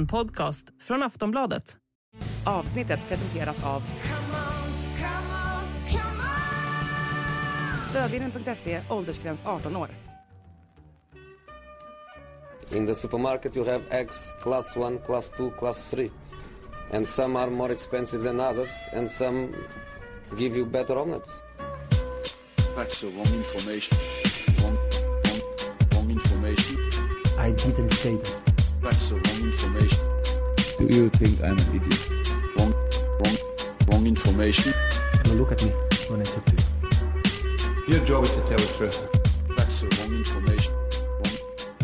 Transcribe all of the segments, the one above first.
En podcast från Aftonbladet. Avsnittet presenteras av Stödlinjen.se, åldersgräns 18 år. In the supermarket, you have eggs class 1, class 2, class 3. And some are more expensive than others, and some give you better omelets. That's the wrong information. Wrong, wrong, wrong information. I didn't say that. That's the wrong information. Do you think I'm an idiot? Wrong, wrong, wrong information. Now look at me when I talk to you. Your job is to tell the truth. That's the wrong information. Wrong,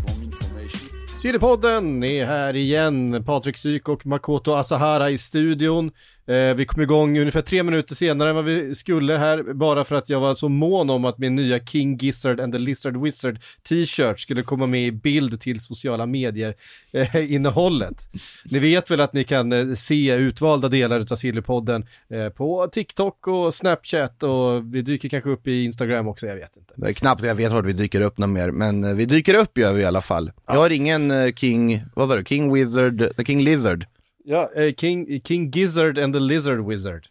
wrong information. Sillypodden är här igen. Patrik Syk och Makoto Asahara i studion. Eh, vi kom igång ungefär tre minuter senare än vad vi skulle här, bara för att jag var så mån om att min nya King Gizzard and the Lizard Wizard t-shirt skulle komma med i bild till sociala medier-innehållet. ni vet väl att ni kan eh, se utvalda delar av Sillypodden eh, på TikTok och Snapchat och vi dyker kanske upp i Instagram också, jag vet inte. Det är knappt jag vet vart vi dyker upp något mer, men eh, vi dyker upp gör vi i alla fall. Jag har ingen eh, King, vad sa du, King Wizard, the King Lizard. Ja, eh, King, King Gizzard and the Lizard Wizard.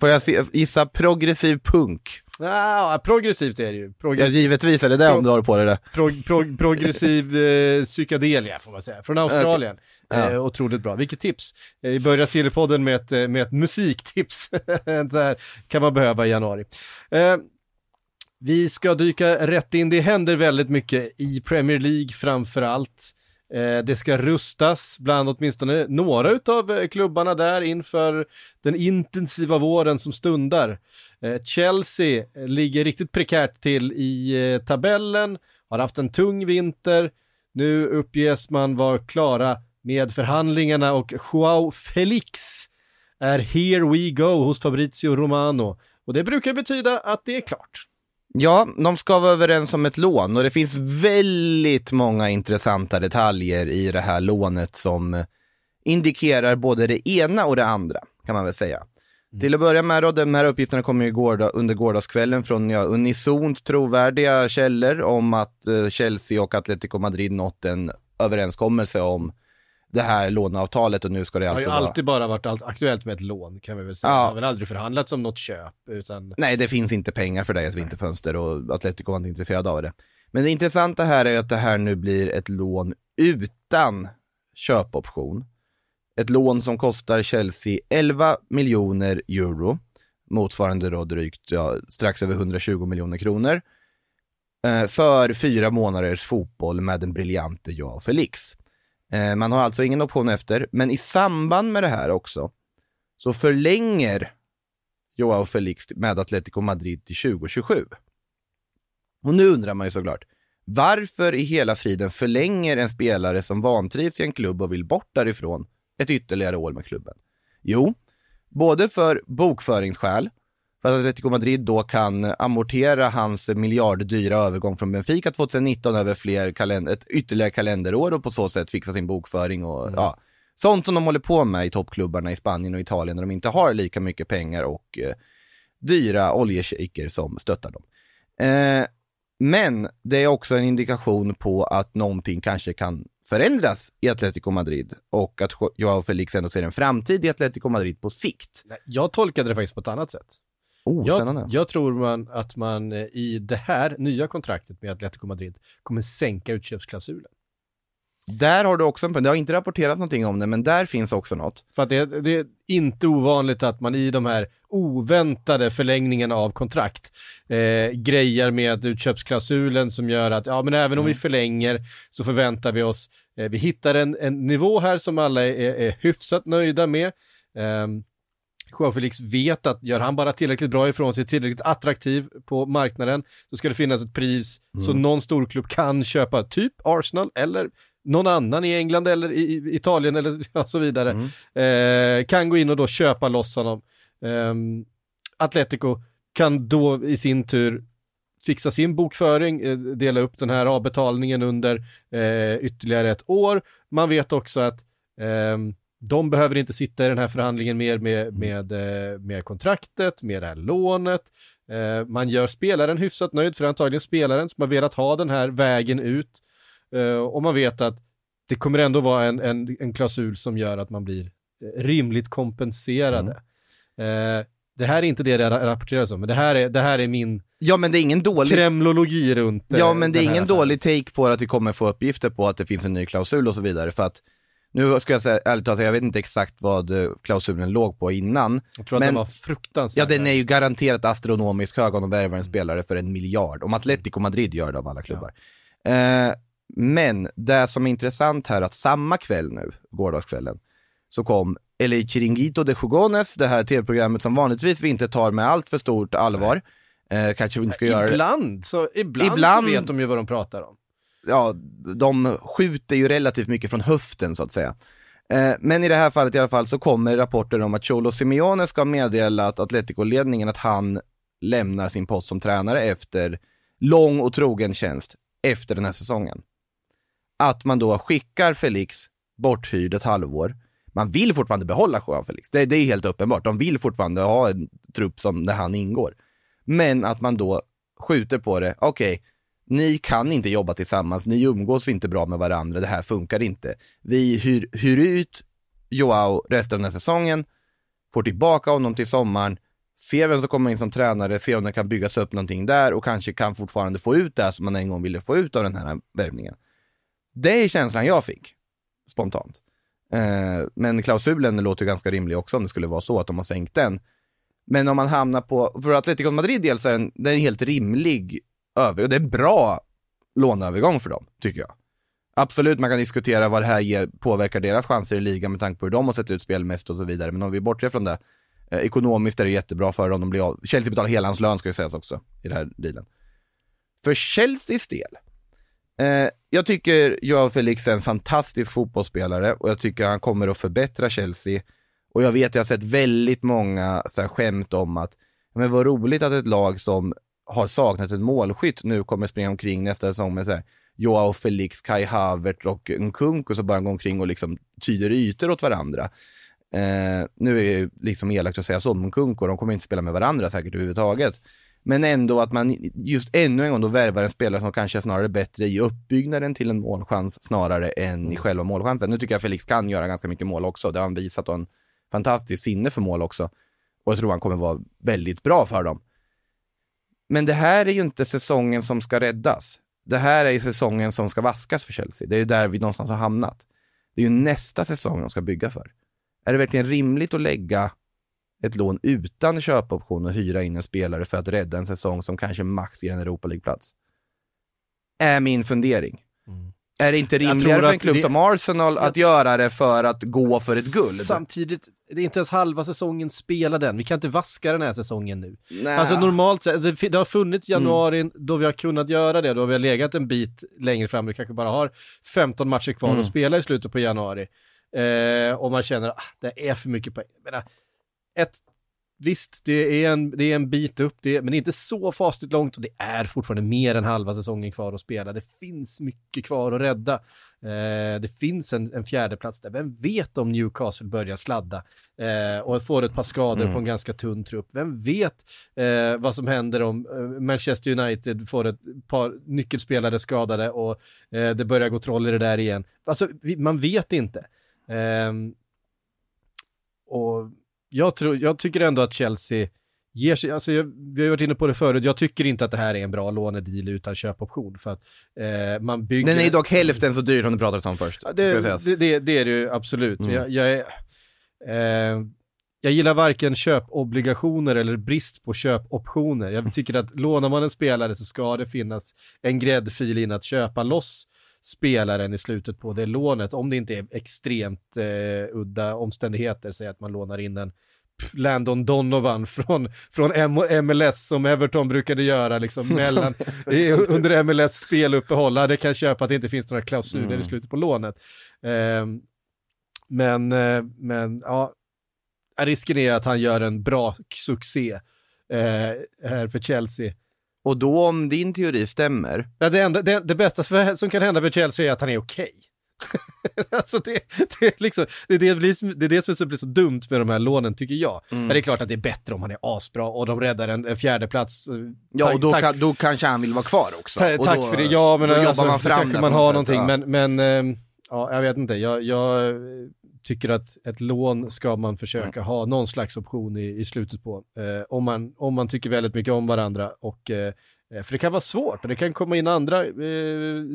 Får jag se, gissa progressiv punk? Ah, progressivt är det ju. Ja, Progressiv, givetvis är det det om du har på dig det. prog, prog, progressiv eh, psykedelia får man säga, från Australien. Ja. Eh, otroligt bra. Vilket tips. Eh, vi börjar Sillypodden med ett, eh, med ett musiktips. Så här kan man behöva i januari. Eh, vi ska dyka rätt in, det händer väldigt mycket i Premier League framför allt. Eh, det ska rustas bland åtminstone några utav eh, klubbarna där inför den intensiva våren som stundar. Eh, Chelsea ligger riktigt prekärt till i tabellen, har haft en tung vinter. Nu uppges man vara klara med förhandlingarna och Joao Felix är here we go hos Fabrizio Romano. Och det brukar betyda att det är klart. Ja, de ska vara överens om ett lån och det finns väldigt många intressanta detaljer i det här lånet som eh, indikerar både det ena och det andra, kan man väl säga. Till att börja med då, de här uppgifterna kommer ju gårda, under gårdagskvällen från ja, unisont trovärdiga källor om att eh, Chelsea och Atletico Madrid nått en överenskommelse om det här låneavtalet och nu ska det Det har ju alltså vara... alltid bara varit allt aktuellt med ett lån kan vi väl säga. Ja. Det har väl aldrig förhandlats om något köp utan Nej, det finns inte pengar för det i ett vinterfönster och Atletico var inte intresserad av det. Men det intressanta här är att det här nu blir ett lån utan köpoption. Ett lån som kostar Chelsea 11 miljoner euro, motsvarande då drygt ja, strax över 120 miljoner kronor, eh, för fyra månaders fotboll med den briljante Joao Felix. Eh, man har alltså ingen option efter, men i samband med det här också så förlänger Joao Felix med Atletico Madrid till 2027. Och nu undrar man ju såklart, varför i hela friden förlänger en spelare som vantrivs i en klubb och vill bort därifrån ett ytterligare år med klubben? Jo, både för bokföringsskäl, för att Atletico Madrid då kan amortera hans miljarddyra övergång från Benfica 2019 över fler kalend- ett ytterligare kalenderår och på så sätt fixa sin bokföring och ja, sånt som de håller på med i toppklubbarna i Spanien och Italien när de inte har lika mycket pengar och eh, dyra oljeshejker som stöttar dem. Eh, men det är också en indikation på att någonting kanske kan förändras i Atletico Madrid och att Jo- Joao Felix ändå ser en framtid i Atletico Madrid på sikt. Jag tolkade det faktiskt på ett annat sätt. Oh, Jag, jag tror man, att man eh, i det här nya kontraktet med Atletico Madrid kommer sänka utköpsklausulen. Där har du också en punkt. Det har inte rapporterats någonting om det, men där finns också något. För att det, det är inte ovanligt att man i de här oväntade förlängningarna av kontrakt eh, grejer med utköpsklausulen som gör att, ja men även om vi förlänger så förväntar vi oss, eh, vi hittar en, en nivå här som alla är, är hyfsat nöjda med. Um, Joao Felix vet att gör han bara tillräckligt bra ifrån sig, tillräckligt attraktiv på marknaden, så ska det finnas ett pris så någon storklubb kan köpa, typ Arsenal eller någon annan i England eller i Italien eller ja, så vidare, eh, kan gå in och då köpa loss honom. Ehm, Atletico kan då i sin tur fixa sin bokföring, eh, dela upp den här avbetalningen under eh, ytterligare ett år. Man vet också att ehm, de behöver inte sitta i den här förhandlingen mer med, med, eh, med kontraktet, med det här lånet. Eh, man gör spelaren hyfsat nöjd, för det är antagligen spelaren som har velat ha den här vägen ut. Eh, och man vet att det kommer ändå vara en, en, en klausul som gör att man blir rimligt kompenserade. Eh, det här är inte det det ra- rapporteras om, men det här är, det här är min Ja men det är ingen dålig kremlologi runt Ja men det är ingen affären. dålig take på att vi kommer få uppgifter på att det finns en ny klausul och så vidare för att nu ska jag säga ärligt talat, jag vet inte exakt vad eh, klausulen låg på innan. Jag tror att men- den var fruktansvärd. Ja den är ju garanterat astronomiskt hög om de värvar en spelare för en miljard. Om Atletico Madrid gör det av alla klubbar. Eh, men det som är intressant här att samma kväll nu, gårdagskvällen, så kom El Chiringuito de Jugones, det här tv-programmet som vanligtvis vi inte tar med allt för stort allvar. Eh, kanske vi inte ska göra det. Ibland, så, ibland, Ibland- så vet de ju vad de pratar om ja, de skjuter ju relativt mycket från höften så att säga. Eh, Men i det här fallet i alla fall så kommer rapporter om att Cholo Simeone ska meddela att Atletico-ledningen att han lämnar sin post som tränare efter lång och trogen tjänst efter den här säsongen. Att man då skickar Felix borthyrd ett halvår. Man vill fortfarande behålla Joao Felix, det, det är helt uppenbart. De vill fortfarande ha en trupp som där han ingår. Men att man då skjuter på det, okej, ni kan inte jobba tillsammans, ni umgås inte bra med varandra, det här funkar inte. Vi hyr, hyr ut Joao resten av den här säsongen, får tillbaka honom till sommaren, ser vem som kommer in som tränare, ser om det kan byggas upp någonting där och kanske kan fortfarande få ut det som man en gång ville få ut av den här värvningen. Det är känslan jag fick, spontant. Eh, men klausulen låter ganska rimlig också om det skulle vara så att de har sänkt den. Men om man hamnar på, för Atletico Madrid del så är den, den är helt rimlig över, och det är en bra låneövergång för dem, tycker jag. Absolut, man kan diskutera vad det här ger, påverkar deras chanser i ligan med tanke på hur de har sett ut spelmässigt och så vidare, men om vi bortser från det, eh, ekonomiskt är det jättebra för dem, de blir av, Chelsea betalar hela hans lön ska ju sägas också, i den här dealen. För Chelseas del, eh, jag tycker Joao Felix är en fantastisk fotbollsspelare och jag tycker han kommer att förbättra Chelsea. Och jag vet, jag har sett väldigt många så här, skämt om att, men vad roligt att ett lag som har saknat ett målskytt nu kommer springa omkring nästa säsong med så här, Joao Felix, Kai Havert och Nkunku som bara går omkring och liksom tyder ytor åt varandra. Eh, nu är det liksom elakt att säga så om Nkunku, de kommer inte spela med varandra säkert överhuvudtaget. Men ändå att man just ännu en gång då värvar en spelare som kanske är snarare bättre i uppbyggnaden till en målchans snarare än i själva målchansen. Nu tycker jag Felix kan göra ganska mycket mål också, det har han visat och en fantastisk sinne för mål också. Och jag tror han kommer vara väldigt bra för dem. Men det här är ju inte säsongen som ska räddas. Det här är ju säsongen som ska vaskas för Chelsea. Det är ju där vi någonstans har hamnat. Det är ju nästa säsong de ska bygga för. Är det verkligen rimligt att lägga ett lån utan köpoption och hyra in en spelare för att rädda en säsong som kanske max ger en Europa League-plats? Är min fundering. Mm. Är det inte Mm. Jag rimligare för en att klubb det- som Arsenal att göra det för att gå för ett guld? Samtidigt, det är inte ens halva säsongen spela den. Vi kan inte vaska den här säsongen nu. Nej. Alltså normalt sett, alltså, det har funnits Mm. januari då vi har kunnat göra det, då vi har legat en bit längre fram, vi kanske bara har 15 matcher kvar Mm. att spela i slutet på januari. Eh, och man känner att ah, det är för mycket poäng. Jag menar, ett, visst, det är, en, det är en bit upp, det, men det är inte så fasligt långt och det är fortfarande mer än halva säsongen kvar att spela. Det finns mycket kvar att rädda. Eh, det finns en, en fjärde plats där. Vem vet om Newcastle börjar sladda eh, och får ett par skador Mm. på en ganska tunn trupp? Vem vet eh, vad som händer om eh, Manchester United får ett par nyckelspelare skadade och eh, det börjar gå troll i det där igen? Alltså, vi, man vet inte. Ehm, och jag, tror, jag tycker ändå att Chelsea ger sig, alltså jag, vi har ju varit inne på det förut, jag tycker inte att det här är en bra lånedeal utan köpoption för att eh, man bygger... Den är ju dock hälften så dyr som du pratade om först. Ja, det, det, det, det är det ju absolut. Mm. Jag, jag, är, eh, jag gillar varken köpobligationer eller brist på köpoptioner. Jag tycker att lånar man en spelare så ska det finnas en gräddfil in att köpa loss spelaren i slutet på det lånet, om det inte är extremt eh, udda omständigheter, säg att man lånar in en Landon Donovan från, från M- MLS som Everton brukade göra liksom mellan, under MLS speluppehåll, det kan köpa att det inte finns några klausuler Mm. i slutet på lånet. Ehm, men, eh, men ja, risken är att han gör en bra succé eh, här för Chelsea. Och då om din teori stämmer, Ja, det, enda, det, det bästa för, som kan hända för Chelsea är att han är okej. alltså det, det, är liksom, det, är det, blir det är det som blir så dumt med de här lånen tycker jag. Mm. Men det är klart att det är bättre om han är asbra och de räddar en, en fjärde plats. Eh, ja tack- och då, kan, då kanske han vill vara kvar också. Ta, tack då, för det, ja men då alltså, jobbar man fram kanske man har någonting, sätt, ja. men, men ehm, Ja, jag vet inte. Jag, jag tycker att ett lån ska man försöka Mm. ha någon slags option i, i slutet på. Eh, om, man, om man tycker väldigt mycket om varandra. Och, eh, eh, för det kan vara svårt och det kan komma in andra eh,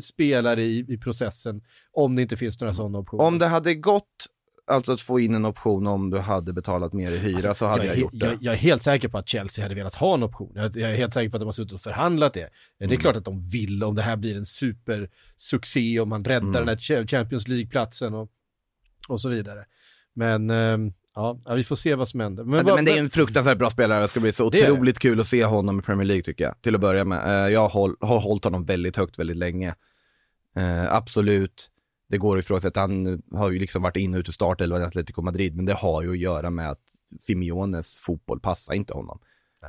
spelare i, i processen om det inte finns några sådana optioner. Om det hade gått, alltså att få in en option om du hade betalat mer i hyra så hade jag, he- gjort det. Jag, jag är helt säker på att Chelsea hade velat ha en option. Jag, jag är helt säker på att de har suttit och förhandlat det. Eh, Det är Mm. klart att de vill om det här blir en supersuccé och man räddar Mm. den här Cha- Champions League-platsen och, och så vidare. Men ehm, ja, vi får se vad som händer. Men, men det är en fruktansvärt bra spelare, det ska bli så det. otroligt kul att se honom i Premier League tycker jag, till att börja med. Eh, Jag har, håll, har hållit honom väldigt högt väldigt länge. Eh, absolut, det går att ifrågasätta, han har ju liksom varit in och ut i startelvan i Atletico Madrid, men det har ju att göra med att Simeones fotboll passar inte honom.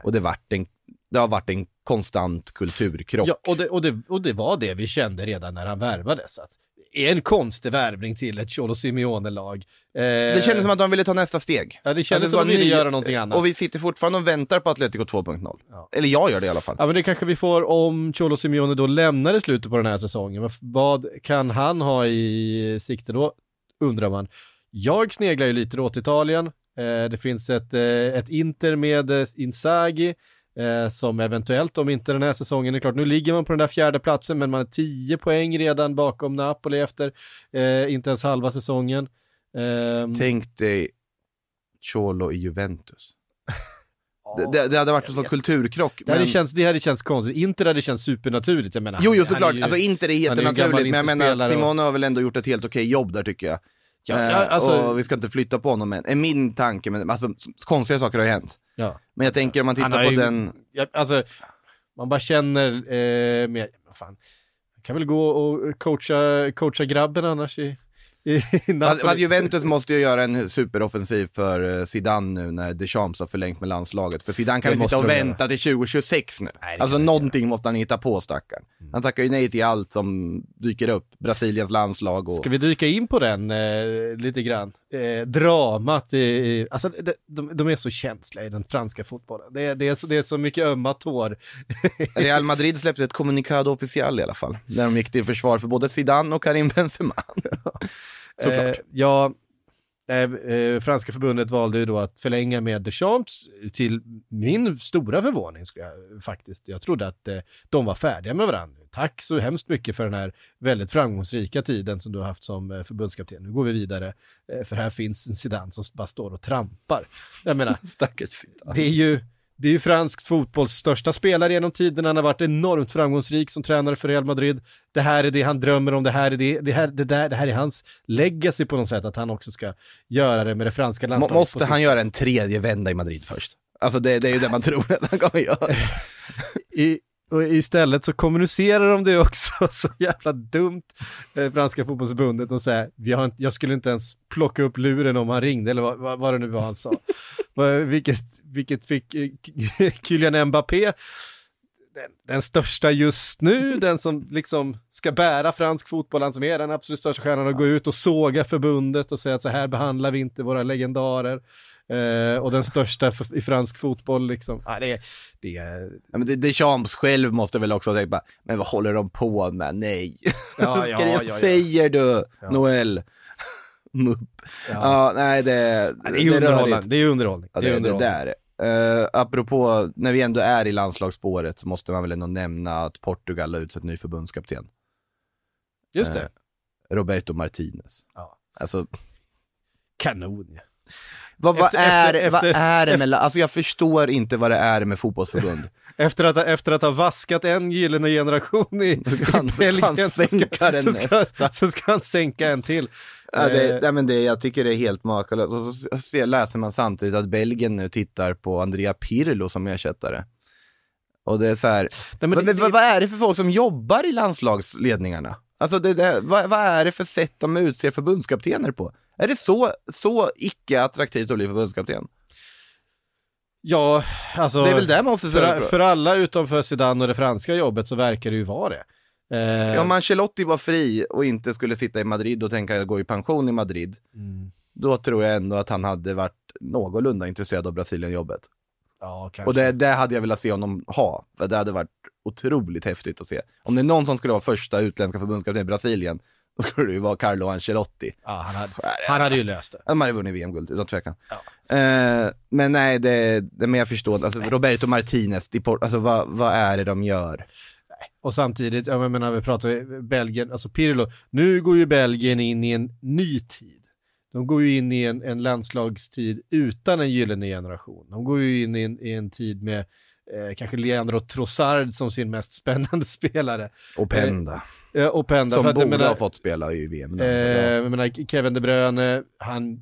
Och det, vart en, det har varit en konstant kulturkrock. Ja, och det, och, det, och det var det vi kände redan när han värvades. Att är en konstig värvning till ett Cholo Simeone-lag. Eh, Det kändes som att de ville ta nästa steg. Ja, det kändes Att som att de ville ny- göra någonting annat. Och vi sitter fortfarande och väntar på Atletico 2.0. Ja. Eller jag gör det i alla fall. Ja men det kanske vi får om Cholo Simeone då lämnar i slutet på den här säsongen. Vad- Vad kan han ha i sikte då, undrar man. Jag sneglar ju lite åt Italien. Eh, det finns ett, eh, ett Inter med eh, Inzaghi eh, som eventuellt, om inte den här säsongen är klart, nu ligger man på den där fjärde platsen men man är 10 poäng redan bakom Napoli efter eh, inte ens halva säsongen. Ehm, Tänk dig Cholo i Juventus. Det, det, det hade varit en sån kulturkrock. det, hade men- känts, det hade känts konstigt. Inter hade känts supernaturligt. Jag menar, Jo, jo såklart. är ju- Alltså inte det är jättenaturligt, men jag menar och- Simone har väl ändå gjort ett helt okej jobb där tycker jag. Ja, Eh, ja, alltså- Och vi ska inte flytta på honom än. Är min tanke, men alltså konstiga saker har ju hänt. Ja. Men jag tänker om man tittar på ju- den, Ja, alltså, man bara känner eh, med, fan, han kan väl gå och coacha, coacha grabben annars i, i, Napoli. Juventus måste ju göra en superoffensiv för eh, Zidane nu när Deschamps har förlängt med landslaget. För Zidane kan ju sitta och vänta till 2026 nu. Nej, alltså någonting måste han hitta på stackaren. Han tackar ju nej till allt som dyker upp. Brasiliens landslag och... Ska vi dyka in på den eh, lite grann? Eh, dramat i, i alltså de, de, de är så känsliga i den franska fotbollen. Det, är- det, är, så, det är så mycket ömma tår. Real Madrid släppte ett kommunikado official i alla fall. Där de gick till försvar för både Zidane och Karim Benzema. Såklart. Eh, ja, eh, eh, franska förbundet valde ju då att förlänga med Deschamps till min stora förvåning jag faktiskt. Jag trodde att eh, de var färdiga med varandra. Tack så hemskt mycket för den här väldigt framgångsrika tiden som du har haft som eh, förbundskapten. Nu går vi vidare, för här finns en Zidane som bara står och trampar. Jag menar, Stackars det är ju det är ju fransk fotbolls största spelare genom tiden. Han har varit enormt framgångsrik som tränare för Real Madrid. Det här är det han drömmer om. Det här är, det, det här, det där, det här är hans legacy på något sätt. Att han också ska göra det med det franska landslaget. Måste han göra en tredje vända i Madrid först? Alltså det, det är ju det man tror att han kommer göra. I, och istället så kommunicerar de det också så jävla dumt, eh, franska fotbollsförbundet, och säger vi har inte, jag skulle inte ens plocka upp luren om han ringde, eller vad, vad, vad det nu var han sa. Vilket, vilket fick eh, Kylian Mbappé, den, den största just nu, den som liksom ska bära fransk fotboll, han som är den absolut största stjärnan, att gå ut och såga förbundet och säga att så här behandlar vi inte våra legendarer. Eh, och den största i fransk fotboll liksom. Ah, det, är- det, är- Ja, men det, Deschamps själv måste väl också tänka, men vad håller de på med? Nej. Ja, ja, det- ja, ja. säger du, Ja. Noel? Mupp. Ja. Nej det, Ja, det är underhållande. Det är underhållning. Ja, det är det, det, underhållning. där. Uh, apropå, när vi ändå är i landslagsspåret så måste man väl ändå nämna att Portugal har utsett ny förbundskapten. Just det. Eh, Roberto Martinez. Ja. Alltså, Kanon. ja. Vad, vad, Efter- är, efter- vad efter- är det med, alltså jag förstår inte vad det är med fotbollsförbund. Efter att, efter att ha vaskat en gyllene generation i, Så han- så Belgien så ska, den så, ska, så ska han sänka en till. Ja, det, Eh, nej, men det, jag tycker det är helt makalöst. Och så ser, läser man samtidigt att Belgien nu tittar på Andrea Pirlo som ersättare. Och det är så här, nej, men vad, det- vad, är det för folk som jobbar i landslagsledningarna? Alltså det, vad, vad är det för sätt de utser förbundskaptener på? Är det så, så icke attraktivt att bli förbundskapten? Ja, alltså. Det är väl det man måste för, för alla utom för Zidane och det franska jobbet så verkar det ju vara det. Eh, Ja, om Ancelotti var fri och inte skulle sitta i Madrid och tänka gå i pension i Madrid, mm, då tror jag ändå att han hade varit någorlunda intresserad av Brasilien-jobbet. ja, kanske. Och det, det hade jag velat se honom ha. Det hade varit otroligt häftigt att se. Om det är någon som skulle vara första utländska förbundskapten i Brasilien, Då skulle det ju vara Carlo Ancelotti. Ja, han, hade, han hade ju löst det. De hade vunnit VM-guld, utan tvekan. Eh, men nej, det, det men jag förstår, alltså Roberto Martinez, Di Por- alltså vad, vad är det de gör? Och samtidigt, jag menar vi pratar Belgien, alltså Pirlo, nu går ju Belgien in i en ny tid. De går ju in i en, en landslagstid utan en gyllene generation. De går ju in i en, i en tid med eh, kanske Leandro Trossard som sin mest spännande spelare. Och Penda, Eh, och Penda, som för att borde menar, ha fått spela i VM. eh, jag menar Kevin De Bruyne, han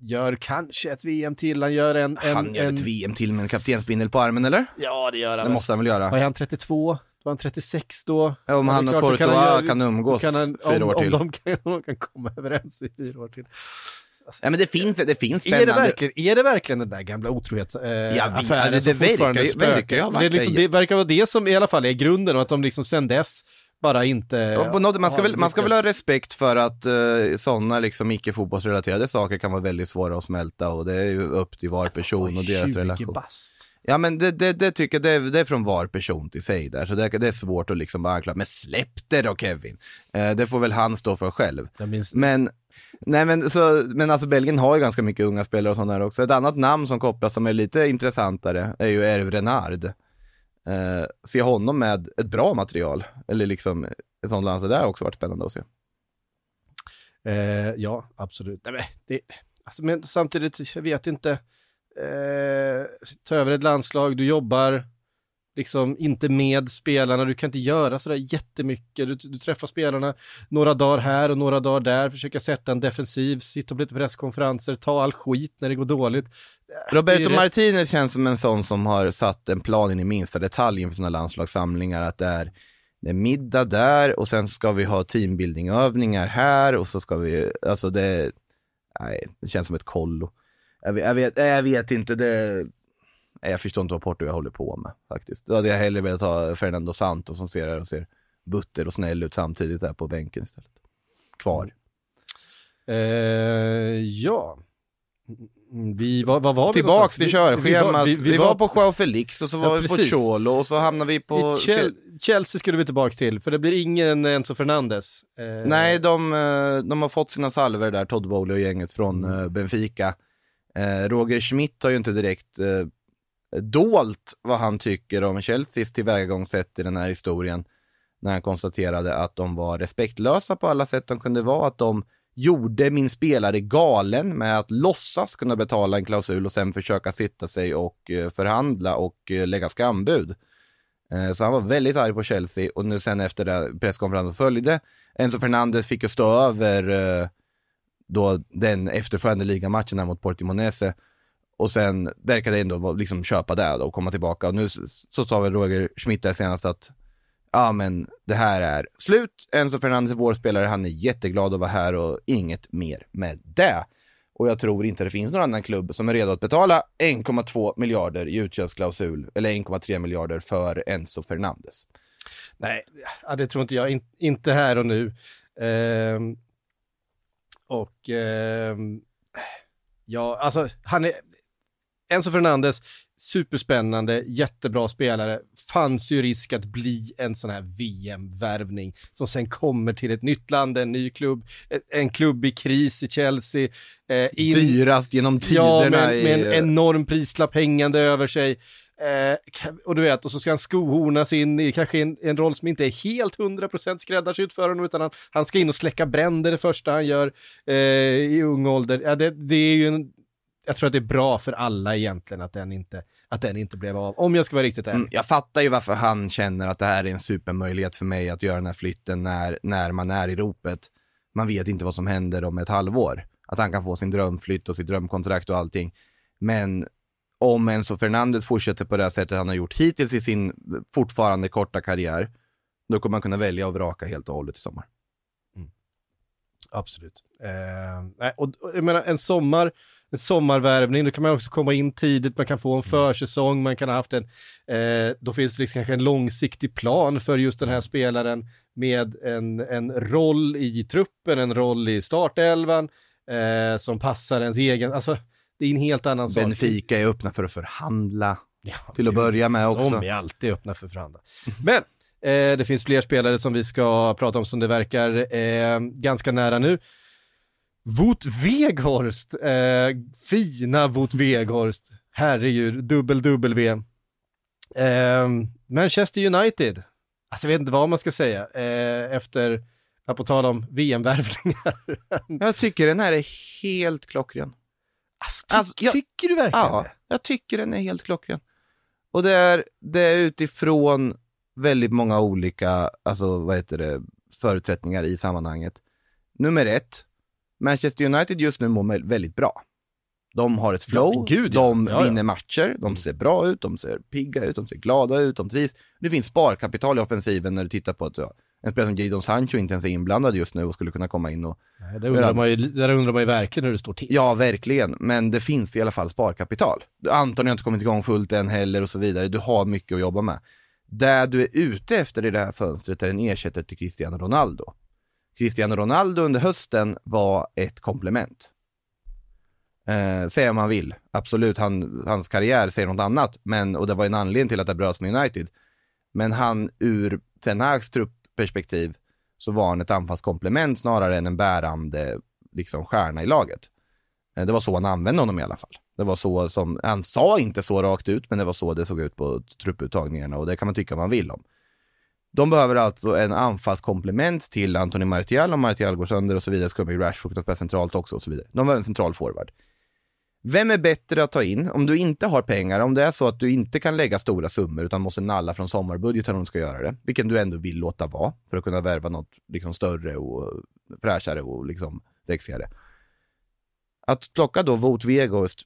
gör kanske ett VM till, han gör en... en Han gör en, ett VM till med en kaptensbindel på armen eller? Ja, det gör han. Det måste han väl göra? Vad är han, 32? Var han 36 då? Ja, om han det är och kan Courtois han kan, göra- umgås Kan han, fyra om, år till. Om de kan, om de kan komma överens i fyra år till. Ja men det finns, det finns Är det, spännande. verkligen, är det verkgen den där gamla otrohetsaffären eh, Ja, vi- affären det som verkar ju- verkar ju ha varit det, liksom, det. det verkar vara det som i alla fall är grunden och att de liksom sen dess bara inte... På något, man, ska väl, man ska väl ha respekt för att uh, sådana liksom icke-fotbollsrelaterade saker kan vara väldigt svåra att smälta och det är ju upp till var person och deras 20 relation. bast. Ja men det, det, det tycker jag, det, är- det är från var person till sig där, så det, det är svårt att liksom bara anklaga, men släpp det då Kevin. Eh, det får väl han stå för själv. Men, nej men, så, men alltså Belgien har ju ganska mycket unga spelare och sådana där också. Ett annat namn som kopplas som är lite intressantare är ju Erv Renard. Eh, se honom med ett bra material, eller liksom ett sånt land, det där har också varit spännande att se. eh, ja, absolut. Nej, men, det, alltså, men samtidigt, jag vet inte. Eh, ta över ett landslag, du jobbar liksom inte med spelarna, du kan inte göra sådär jättemycket. Du, du träffar spelarna några dagar här och några dagar där, försöka sätta en defensiv, sitta på lite presskonferenser, ta all skit när det går dåligt. Det Roberto Martinez känns som en sån som har satt en plan in i minsta detalj inför sina landslagssamlingar, att det är, det är middag där och sen ska vi ha teambuildingövningar här och så ska vi, alltså det, nej, det känns som ett kollo. Jag vet, jag vet, jag vet inte, det, jag förstår inte vad Portugal håller på med faktiskt. Då hade jag hellre velat ha Fernando Santos som ser och ser butter och snäll ut samtidigt där på bänken istället. Kvar. Eh, ja. Vi, vad, vad var vi Tillbaks till Vi- vi körschemat. Vi, vi- vi var, på Joao Felix och så Ja, var vi på. Cholo och så hamnade vi på... Chel- Chelsea skulle vi tillbaka till, för det blir ingen Enzo Fernandes. Eh, Nej, de, eh, de har fått sina salver där, Todd Bowley och gänget från Mm. eh, Benfica. Eh, Roger Schmidt har ju inte direkt dolt vad han tycker om Chelseas tillvägagångssätt i den här historien. När han konstaterade att de var respektlösa på alla sätt de kunde vara, att de gjorde min spelare galen med att låtsas kunna betala en klausul och sen försöka sitta sig och eh, förhandla och eh, lägga skambud. Eh, så han var väldigt arg på Chelsea och nu sen efter det presskonferensen följde, Enzo Fernandez fick ju stå över då den efterföljande ligamatchen här mot Portimonese och sen verkade det ändå liksom köpa det då och komma tillbaka och nu så sa väl Roger Schmidt där senast att ja men det här är slut, Enzo Fernandez är vår spelare, han är jätteglad att vara här och inget mer med det. Och jag tror inte det finns någon annan klubb som är redo att betala 1,2 miljarder i utköpsklausul, eller 1,3 miljarder för Enzo Fernandez. Nej, ja, det tror inte jag. In, inte här och nu. Eh, och eh, ja, alltså han är... Enzo Fernandes, superspännande, jättebra spelare. Fanns ju risk att bli en sån här VM-värvning som sen kommer till ett nytt land, en ny klubb, en klubb i kris i Chelsea. Eh, in- Dyrast genom tiderna Ja, med, med en enorm prislapp hängande över sig. Eh, och du vet, och så ska han skohornas in i kanske en, en roll som inte är helt 100% skräddarsydd för honom, utan han, han ska in och släcka bränder det första han gör eh, i ung ålder. Ja, det, det är ju en, jag tror att det är bra för alla egentligen att den inte, att den inte blev av, om jag ska vara riktigt ärlig. Mm, jag fattar ju varför han känner att det här är en supermöjlighet för mig att göra den här flytten när, när man är i ropet. Man vet inte vad som händer om ett halvår. Att han kan få sin drömflytt och sitt drömkontrakt och allting. Men om Enzo Fernandes fortsätter på det här sättet han har gjort hittills i sin fortfarande korta karriär, då kommer man kunna välja och vraka helt och hållet i sommar. Absolut. Eh, nej, och jag menar en sommar, en sommarvärvning, då kan man också komma in tidigt, man kan få en försäsong, man kan ha haft en, eh, då finns det liksom kanske en långsiktig plan för just den här spelaren med en, en roll i truppen, en roll i startelvan, eh, som passar ens egen, alltså det är en helt annan sak. Benfica är öppna för att förhandla Ja, till att börja med också. De är alltid öppna för förhandla. Men Eh, det finns fler spelare som vi ska prata om som det verkar eh, ganska nära nu. Wout Weghorst, eh, fina Wout Weghorst, herregud, dubbel-W. Eh, Manchester United, alltså jag vet inte vad man ska säga, eh, efter, på tal om VM-värvningar. Jag tycker den här är helt klockren. alltså, ty- Alltså, jag- tycker du verkligen Ja, det? jag tycker den är helt klockren. Och det är, det är utifrån väldigt många olika, alltså vad heter det, förutsättningar i sammanhanget. Nummer ett, Manchester United just nu mår väldigt bra. De har ett flow, Ja, gud, ja. de Ja, vinner matcher, de ser bra ut, de ser pigga ut, de ser glada ut, de trivs. Det finns sparkapital i offensiven när du tittar på att en spelare som Jadon Sancho inte ens är inblandad just nu och skulle kunna komma in och Nej, det undrar man ju, där undrar man ju verkligen hur det står till. Ja, verkligen. Men det finns i alla fall sparkapital. Anton har inte kommit igång fullt än heller och så vidare. Du har mycket att jobba med. Det du är ute efter i det här fönstret är en ersättare till Cristiano Ronaldo. Cristiano Ronaldo under hösten var ett komplement. Eh, säga om man vill. Absolut, han, hans karriär säger något annat. Men, och det var en anledning till att det bröts med United. Men han ur Ten Hags truppperspektiv så var han ett anfallskomplement snarare än en bärande liksom, stjärna i laget. Eh, Det var så han använde honom i alla fall. Det var så som, han sa inte så rakt ut, men det var så det såg ut på trupputtagningarna och det kan man tycka vad man vill om. De behöver alltså en anfallskomplement till Anthony Martial, om Martial går sönder och så vidare, så kommer Rashford kunna spela centralt också och så vidare. De behöver en central forward. Vem är bättre att ta in? Om du inte har pengar, om det är så att du inte kan lägga stora summor utan måste nalla från sommarbudgeten om du ska göra det, vilken du ändå vill låta vara för att kunna värva något liksom större och fräschare och liksom sexigare. Att plocka då Wout Weghorst,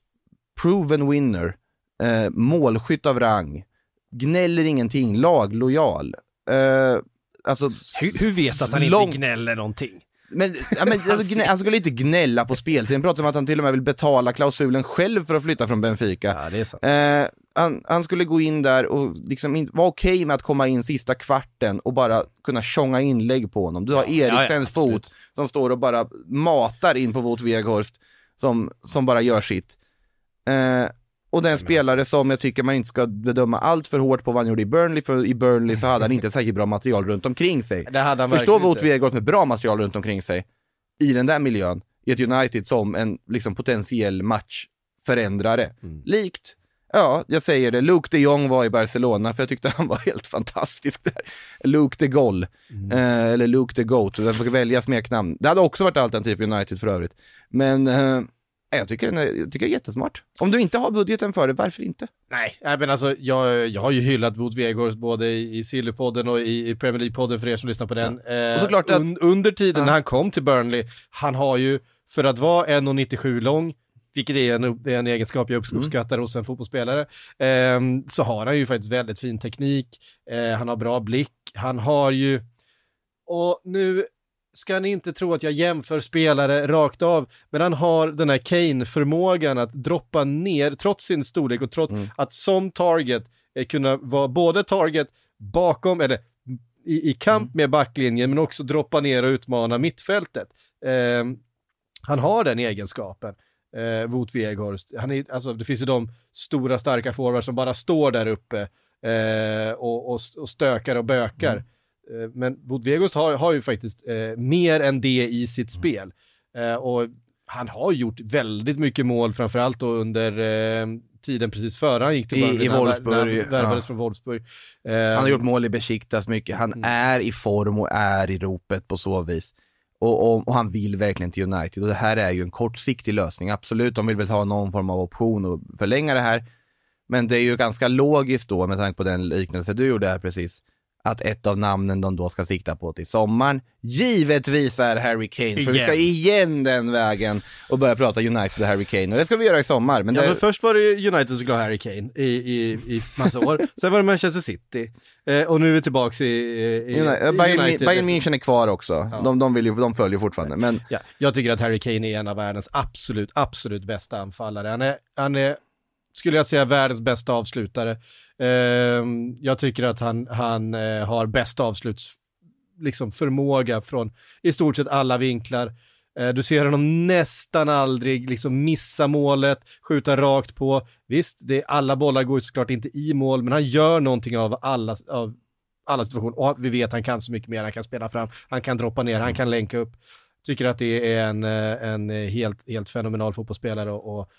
proven winner, eh, målskytt av rang, gnäller ingenting, laglojal. Eh, alltså, Hur, hur vet att han lång- inte gnäller någonting? men, ja, men alltså, gnä, han skulle inte gnälla på speltiden, pratar om att han till och med vill betala klausulen själv för att flytta från Benfica. Ja, det är sant. Eh, han, han skulle gå in där och liksom in, vara okej med att komma in sista kvarten och bara kunna tjonga inlägg på honom. Du har Ja, ja, Eriksens absolut. fot som står och bara matar in på Wout Weghorst som, som bara gör sitt. Eh, och den spelare som jag tycker man inte ska bedöma allt för hårt på vad han gjorde i Burnley, för i Burnley så hade han inte särskilt bra material runt omkring sig. Det hade han Förstå inte. Weghorst med bra material runt omkring sig i den där miljön, i ett United som en liksom, potentiell matchförändrare. Mm. Likt, ja, jag säger det, Luke de Jong var i Barcelona, för jag tyckte han var helt fantastisk där. Luke de Goll, Mm. eh, eller Luke de Goat, den får välja smeknamn. Det hade också varit alternativ för United för övrigt. Men eh, jag, tycker den är, jag tycker det är jättesmart. Om du inte har budgeten för det, varför inte? Nej, men alltså jag, jag har ju hyllat Wout Weghorst både i, i Sillypodden och i, i Premier League-podden för er som lyssnar på den. Eh, Och såklart att- un, under tiden Ja. när han kom till Burnley, han har ju, för att vara 1,97 lång, vilket är en, en egenskap jag Mm. uppskattar hos en fotbollsspelare, ehm, så har han ju faktiskt väldigt fin teknik, eh, han har bra blick, han har ju, och nu ska ni inte tro att jag jämför spelare rakt av, men han har den här Kane-förmågan att droppa ner, trots sin storlek och trots Mm. att som target eh, kunna vara både target bakom, eller i, i kamp Mm. med backlinjen, men också droppa ner och utmana mittfältet. Ehm, han har den egenskapen, eh, Wout Weghorst. Han är, alltså, det finns ju de stora starka forwards som bara står där uppe eh, och, och, och stökar och bökar. Eh, men Wout Weghorst har, har ju faktiskt eh, mer än det i sitt spel. Eh, och han har gjort väldigt mycket mål, framförallt då under eh, tiden precis före han gick till I- Burnley, i han- Wolfsburg, han värvades ja. från Wolfsburg. Eh, Han har gjort mål i Besiktas mycket, han Mm. är i form och är i ropet på så vis. Och, och, och han vill verkligen till United och det här är ju en kortsiktig lösning, absolut, de vill väl ha någon form av option och förlänga det här. Men det är ju ganska logiskt då, med tanke på den liknelse du gjorde här precis, att ett av namnen de då ska sikta på till sommaren, givetvis är Harry Kane. För vi ska igen den vägen och börja prata United och Harry Kane. Och det ska vi göra i sommar. Men Ja, det, men först var det United som skulle ha Harry Kane i, i, i massa år. Sen var det Manchester City. Eh, och nu är vi tillbaks i, i, United, Bayern, United. Bayern München är kvar också. Ja. De, de, vill ju, de följer fortfarande. Men Ja, jag tycker att Harry Kane är en av världens absolut, absolut bästa anfallare. Han är, han är skulle jag säga, världens bästa avslutare. Eh, jag tycker att han, han eh, har bäst avsluts liksom förmåga från i stort sett alla vinklar. Eh, du ser honom nästan aldrig liksom missa målet, skjuta rakt på. Visst, det, alla bollar går ju såklart inte i mål, men han gör någonting av alla, av alla situationer. Och vi vet att han kan så mycket mer. Han kan spela fram, han kan droppa ner, han kan länka upp. Tycker att det är en, eh, en helt, helt fenomenal fotbollsspelare och, och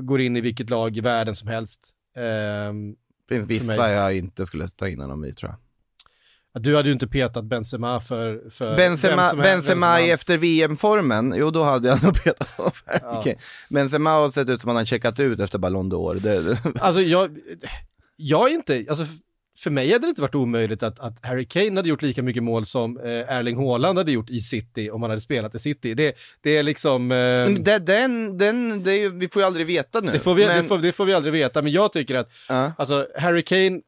går in i vilket lag i världen som helst. Ehm, finns vissa jag inte skulle ta in honom i tror jag. Du hade ju inte petat Benzema för, för vem Benzema, vem Benzema helst. efter VM-formen, jo då hade jag nog petat honom. Ja. Okej. Benzema har sett ut som att han har checkat ut efter Ballon d'Or. Det, Alltså jag, jag är inte, alltså för mig hade det inte varit omöjligt att, att Harry Kane hade gjort lika mycket mål som eh, Erling Haaland hade gjort i City om han hade spelat i City. Det, det är liksom... Eh, det, den, den, det är vi får ju aldrig veta nu. det, får vi, men, det, får, det får vi aldrig veta, men jag tycker att ja. alltså, Harry Kane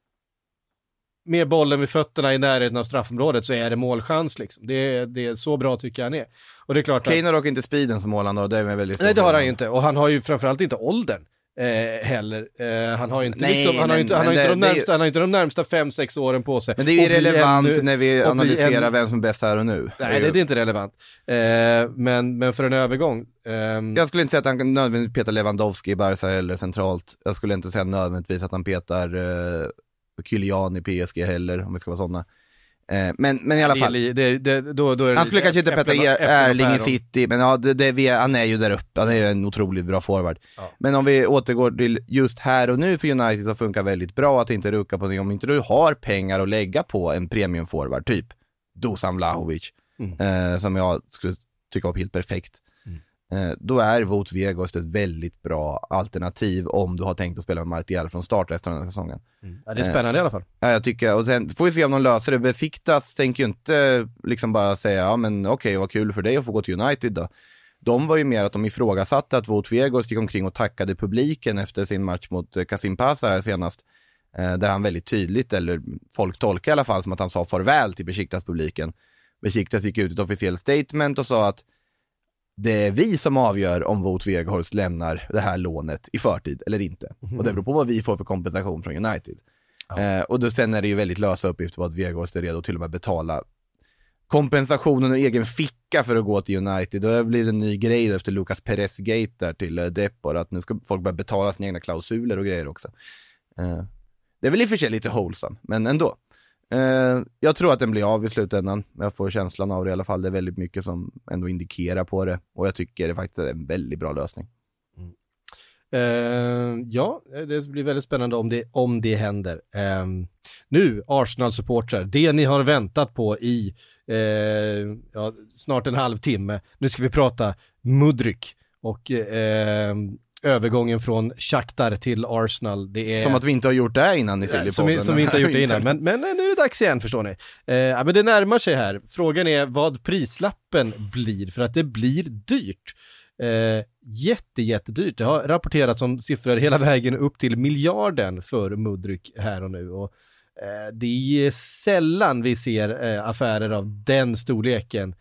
med bollen vid fötterna i närheten av straffområdet så är det målchans liksom. Det, är- det är så bra tycker jag han är. Och det är klart. Kane har dock inte speeden som Haaland har, det är en väldigt Nej, det har han ju inte. Och han har ju framförallt inte åldern. Eh, heller. Eh, han har ju inte, Nej, liksom, han har inte, han har men inte de ju- närmsta, han har inte de närmsta fem, sex åren på sig. Men det är ju relevant ännu- när vi analyserar ännu- vem som är bäst här och nu. Nej, det, det är inte relevant. Eh, men, men för en övergång. ehm, Jag skulle inte säga att han nödvändigtvis peta Lewandowski i Barca eller centralt. Jag skulle inte säga nödvändigtvis att han petar uh, Kylian i PSG heller, om vi ska vara sådana. Eh, men, men i alla det fall. li- det, det, då, då det Han skulle kanske inte peta er, Erling i. City, men ja, det, det, vi, han är ju där uppe. Han är ju en otroligt bra forward. Ja. Men om vi återgår till just här och nu för United så funkar väldigt bra att inte rucka på det. Om inte du har pengar att lägga på en premiumforward, typ Dusan Vlahovic, Mm. eh, som jag skulle tycka var helt perfekt. Eh, då är Wout Weghorst ett väldigt bra alternativ om du har tänkt att spela med Martial från start av den här säsongen. Ja, det är spännande i alla fall. Ja, jag tycker, och sen får vi se om de löser det. Besiktas tänker ju inte liksom bara säga, ja men okej, vad kul för dig att få gå till United då. De var ju mer att de ifrågasatte att Wout Weghorst gick omkring och tackade publiken efter sin match mot eh, Kasim Pasa här senast. Eh, där han väldigt tydligt, eller folk tolkar i alla fall som att han sa farväl till Besiktas-publiken. Besiktas gick ut ett officiellt statement och sa att det är vi som avgör om Wout Weghorst lämnar det här lånet i förtid eller inte. Och det beror på vad vi får för kompensation från United. Eh, och då sen är det ju väldigt lösa uppgifter på att Weghorst är redo att till och med betala kompensationen ur egen ficka för att gå till United. Då har det blivit en ny grej efter Lucas Perez Gate där till eh, Depor, att nu ska folk börja betala sina egna klausuler och grejer också. Eh, det är väl i och för sig lite wholesome, men ändå. Eh, jag tror att den blir av i slutändan. Jag får känslan av det i alla fall. Det är väldigt mycket som ändå indikerar på det och jag tycker det faktiskt är en väldigt bra lösning. Mm. Eh, ja, det blir väldigt spännande om det, om det händer. Eh, nu, Arsenal-supportrar, det ni har väntat på i eh, ja, snart en halvtimme. Nu ska vi prata Mudryk och eh, ehm, övergången från Shakhtar till Arsenal. Det är... Som att vi inte har gjort det innan i som, Sillypodden. vi- som vi inte har gjort det innan, men, men nu är det dags igen förstår ni. Eh, ja, men det närmar sig här. Frågan är vad prislappen blir, för att det blir dyrt. Eh, jätte, jättedyrt. Det har rapporterats om siffror hela vägen upp till miljarden för Mudryk här och nu. Och, eh, det är sällan vi ser eh, affärer av den storleken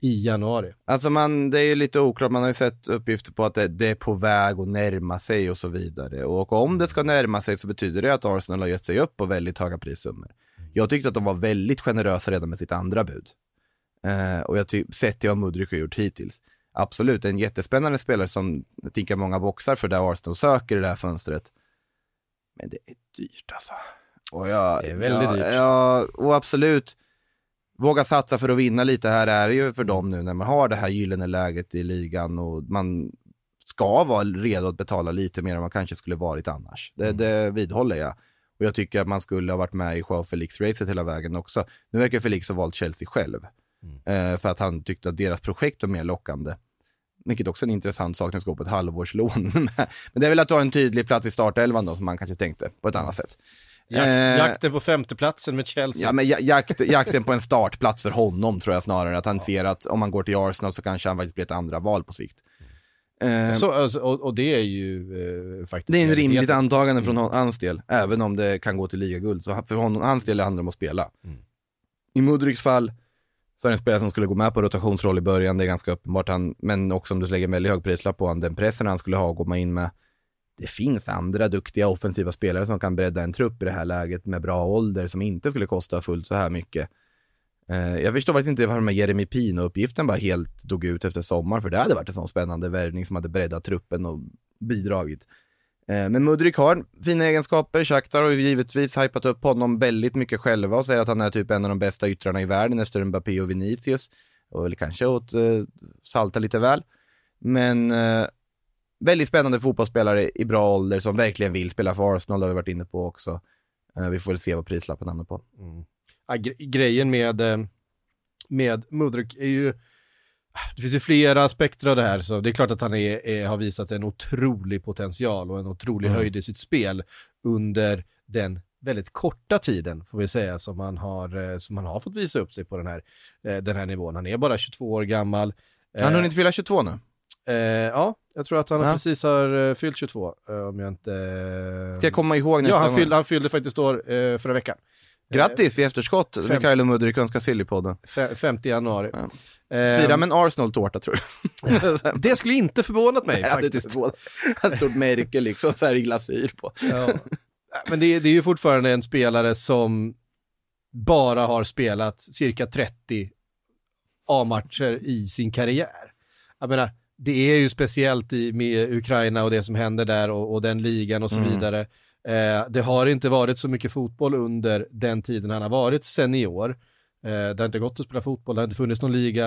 i januari. Alltså man, det är ju lite oklart, man har ju sett uppgifter på att det, det är på väg att närma sig och så vidare. Och om det ska närma sig så betyder det att Arsenal har gett sig upp på väldigt höga prissummor. Jag tyckte att de var väldigt generösa redan med sitt andra bud. Eh, och jag tycker, sett till vad Mudryk har gjort hittills. Absolut, en jättespännande spelare som tickar många boxar för det Arsenal söker i det här fönstret. Men det är dyrt alltså. Och jag, Det är väldigt ja, dyrt. Ja, och absolut, våga satsa för att vinna lite här är ju för dem nu när man har det här gyllene läget i ligan och man ska vara redo att betala lite mer än man kanske skulle varit annars. Det, det vidhåller jag. Och jag tycker att man skulle ha varit med i Joao Felix-racet hela vägen också. Nu verkar Felix ha valt Chelsea själv. Eh, för att han tyckte att deras projekt var mer lockande. Vilket också är en intressant sak när det ska gå på ett halvårslån. Men det är väl att har en tydlig plats i startelvan då som man kanske tänkte på ett annat sätt. Jak- Eh, jakten på femteplatsen med Chelsea. Ja, men ja- jakt, jakten på en startplats för honom tror jag snarare. Att han ser att om man går till Arsenal så kanske han faktiskt blir ett andra val på sikt. Eh, Så, alltså, och, och det är ju eh, faktiskt... det är en rimligt antagande från hon- hans del, även om det kan gå till ligaguld. Så han- för honom, hans del handlar det om att spela. I Mudryks fall så är det en spelare som skulle gå med på rotationsroll i början, det är ganska uppenbart. Han, men också om du lägger en väldigt hög prislapp på honom, den pressen han skulle ha att gå in med. Det finns andra duktiga offensiva spelare som kan bredda en trupp i det här läget med bra ålder som inte skulle kosta fullt så här mycket. Eh, jag förstår faktiskt inte varför med Jeremy Pino-uppgiften bara helt dog ut efter sommaren för det hade varit en sån spännande värvning som hade breddat truppen och bidragit. Eh, men Mudryk har fina egenskaper, Shakhtar har ju givetvis hypat upp honom väldigt mycket själva och säger att han är typ en av de bästa yttrarna i världen efter Mbappé och Vinicius. Och väl kanske åt eh, salta lite väl. Men eh, väldigt spännande fotbollsspelare i bra ålder som verkligen vill spela för Arsenal, det har vi varit inne på också. Eh, vi får väl se vad prislappen hamnar på. Ja, gre- grejen med, eh, med Mudryk är ju, det finns ju flera aspekter av det här, så det är klart att han är, är, har visat en otrolig potential och en otrolig höjd i sitt spel under den väldigt korta tiden, får vi säga, som han har, eh, som han har fått visa upp sig på den här, den här nivån. Han är bara 22 år gammal. Han har hunnit fylla 22 nu. Eh, ja, jag tror att han Ja. precis har eh, fyllt 22, eh, om jag inte... eh, Ska jag komma ihåg nästa Ja, han gång? fyllde, han fyllde faktiskt år eh, förra veckan. Grattis i efterskott, Fem- Mikael Mudryk önskar Sillypodden. Fe- 5 januari. Ja. Fira med en Arsenal-tårta tror du? Det skulle inte förvånat mig inte faktiskt. Ett stort märke liksom, så här i glasyr på. Ja. Men det, är- det är ju fortfarande en spelare som bara har spelat cirka 30 A-matcher i sin karriär. Jag menar, det är ju speciellt i, med Ukraina och det som händer där och, och den ligan och så Mm. vidare. Eh, det har inte varit så mycket fotboll under den tiden han har varit senior. Eh, det har inte gått att spela fotboll, det har inte funnits någon liga.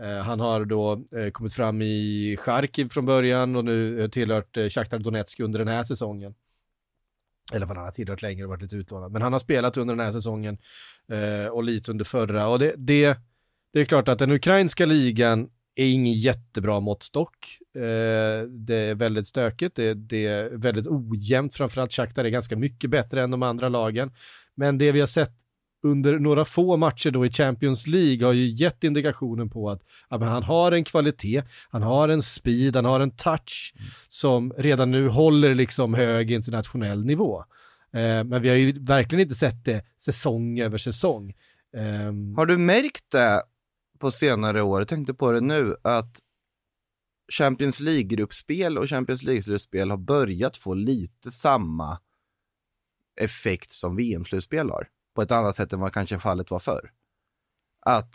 Eh, han har då eh, kommit fram i Charkiv från början och nu eh, tillhört eh, Shakhtar Donetsk under den här säsongen. Eller vad han har tillhört längre och varit lite utlånad. Men han har spelat under den här säsongen eh, och lite under förra. Och det, det, det är klart att den ukrainska ligan är ingen jättebra måttstock. Eh, det är väldigt stökigt, det, det är väldigt ojämnt, framförallt Shakhtar är ganska mycket bättre än de andra lagen. Men det vi har sett under några få matcher då i Champions League har ju gett indikationen på att ja, han har en kvalitet, han har en speed, han har en touch som redan nu håller liksom hög internationell nivå. Eh, men vi har ju verkligen inte sett det säsong över säsong. Ehm, har du märkt det på senare år, jag tänkte på det nu, att Champions League-gruppspel och Champions League-slutspel har börjat få lite samma effekt som VM-slutspel har. På ett annat sätt än vad kanske fallet var förr. Att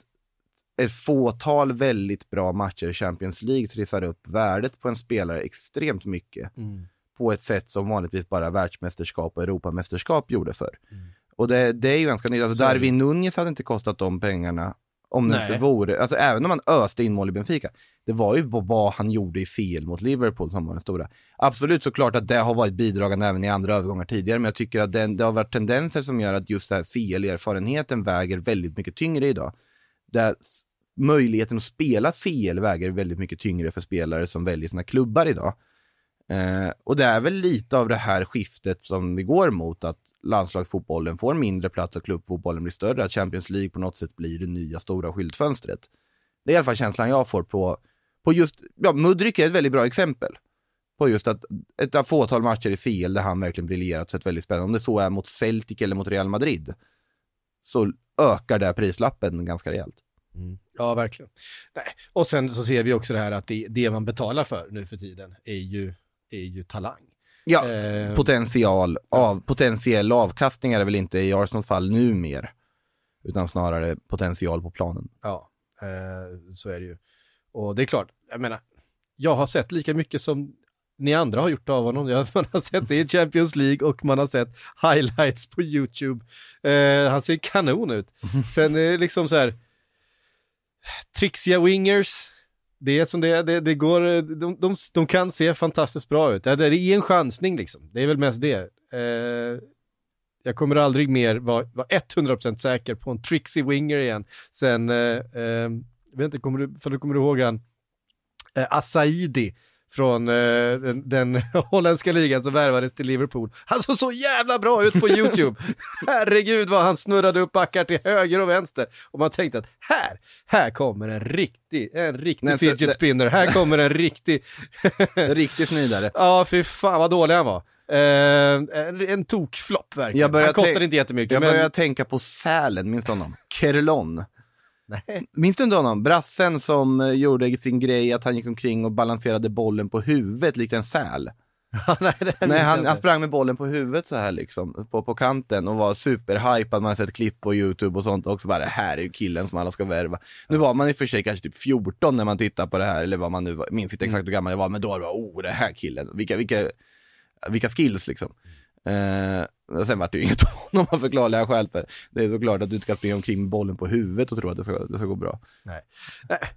ett fåtal väldigt bra matcher i Champions League trissar upp värdet på en spelare extremt mycket. Mm. På ett sätt som vanligtvis bara världsmästerskap och Europamästerskap gjorde förr. Och det, det är ju ganska nytt. Alltså. Darwin Nunez hade inte kostat de pengarna om det Nej. inte vore, alltså även om man öste in mål i Benfica, det var ju vad, han gjorde i CL mot Liverpool som var den stora. Absolut såklart att det har varit bidragande även i andra övergångar tidigare, men jag tycker att den, det har varit tendenser som gör att just det här CL-erfarenheten väger väldigt mycket tyngre idag. Där möjligheten att spela CL väger väldigt mycket tyngre för spelare som väljer sina klubbar idag. Eh, och det är väl lite av det här skiftet som vi går mot, att landslagsfotbollen får mindre plats och klubbfotbollen blir större, att Champions League på något sätt blir det nya stora skyltfönstret. Det är i alla fall känslan jag får på, på just, ja, Mudryk är ett väldigt bra exempel. På just att ett fåtal matcher i CL där han verkligen briljerat sett väldigt spännande, om det så är mot Celtic eller mot Real Madrid, så ökar det prislappen ganska rejält. Ja, verkligen. Nej. Och sen så ser vi också det här att det, det man betalar för nu för tiden är ju, är ju talang. Ja, Eh, potential, av, potentiell avkastning är det väl inte i Arsenals fall nu mer, utan snarare potential på planen. Ja, eh, så är det ju. Och det är klart, jag menar, jag har sett lika mycket som ni andra har gjort av honom. Jag, man har sett det i Champions League och man har sett highlights på YouTube. Eh, han ser kanon ut. Sen är det liksom så här, trixiga wingers, det är som det är, det, det går, de, de, de kan se fantastiskt bra ut. Det, det är en chansning liksom, det är väl mest det. Eh, jag kommer aldrig mer vara, vara 100% säker på en trixie winger igen. Sen, eh, eh, jag vet inte, kommer du, för du kommer du ihåg han, eh, Asaidi från eh, den, den holländska ligan som värvades till Liverpool. Han såg så jävla bra ut på YouTube. Herregud vad han snurrade upp backar till höger och vänster. Och man tänkte att här, här kommer en riktig, en riktig Nästa- fidget spinner. Här kommer en riktig, Riktigt snidare. ja fy fan vad dålig han var. Eh, en, en tokflopp verkligen. Han kostade inte jättemycket. Jag men... börjar tänka på Sälen, minns du honom? Kerlon. Nej. Minns du inte honom? Brassen som eh, gjorde sin grej att han gick omkring och balanserade bollen på huvudet likt en säl. Nej, Nej, han, han sprang med bollen på huvudet så här liksom, på, på kanten och var superhypad. Man har sett klipp på YouTube och sånt också. Bara, det här är ju killen som alla ska värva. Nu var man i och för sig kanske typ 14 när man tittar på det här, eller vad man nu var, minns inte exakt hur gammal jag var, men då var det oh, det här killen. Vilka, vilka, vilka skills liksom. Eh, sen vart det ju inget av honom av förklarliga skäl. För det är såklart att du inte ska springa omkring med bollen på huvudet och tro att det ska, det ska gå bra. Nej,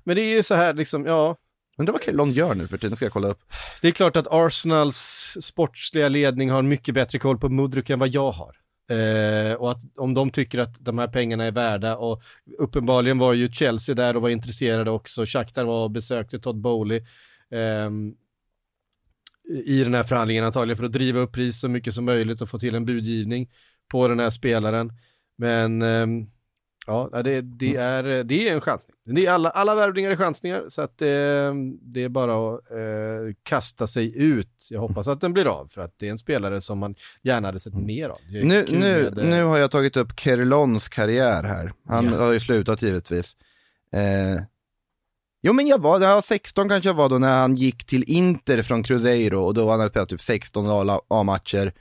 men det är ju så här liksom, ja, Undrar vad Kellon gör nu för tiden, ska jag kolla upp. det är klart att Arsenals sportsliga ledning har mycket bättre koll på Mudryk än vad jag har. Eh, och att om de tycker att de här pengarna är värda och uppenbarligen var ju Chelsea där och var intresserade också. Shakhtar var och besökte Todd Bowley ehm, i den här förhandlingen antagligen för att driva upp pris så mycket som möjligt och få till en budgivning på den här spelaren. Men ehm, ja, det, det, är, det är en chansning. Det är alla, alla värvningar är chansningar så att det, det är bara att eh, kasta sig ut. Jag hoppas att den blir av för att det är en spelare som man gärna hade sett mer av. Nu, nu, med, eh, nu har jag tagit upp Kerlons karriär här. Han Ja. har ju slutat givetvis. Eh, jo men jag var, ja, 16 kanske jag var då när han gick till Inter från Cruzeiro och då hade han spelat typ 16 A-matcher.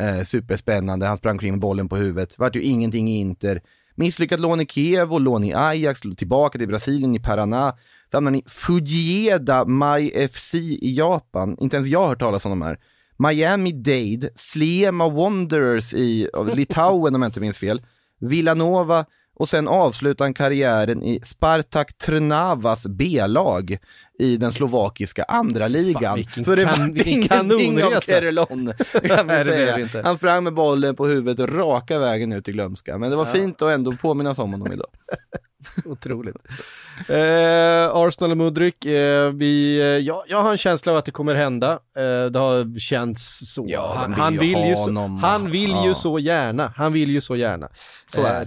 Eh, superspännande, han sprang kring med bollen på huvudet. Vart ju ingenting i Inter. Misslyckat lån i Kiev och lån i Ajax, tillbaka till Brasilien i Paraná. Så hamnade han i Fujieda Mai FC i Japan. Inte ens jag har hört talas om de här. Miami Dade, Slema Wanderers i Litauen om jag inte minns fel, Villanova och sen avslutar han karriären i Spartak Trnavas B-lag i den slovakiska andra ligan. vilken Så det kan- var ingenting av kanonresa. Kerlon, kan vi säga. Han sprang med bollen på huvudet raka vägen ut i glömska. Men det var fint att ändå påminnas om honom idag. Otroligt. Eh, Arsenal och Mudryk, eh, vi, eh, ja, jag har en känsla av att det kommer hända. Eh, det har känts så. Ja, han, vill han ju vill ha ju så, han vill ju Ja. så gärna. Han vill ju så gärna. Så är det.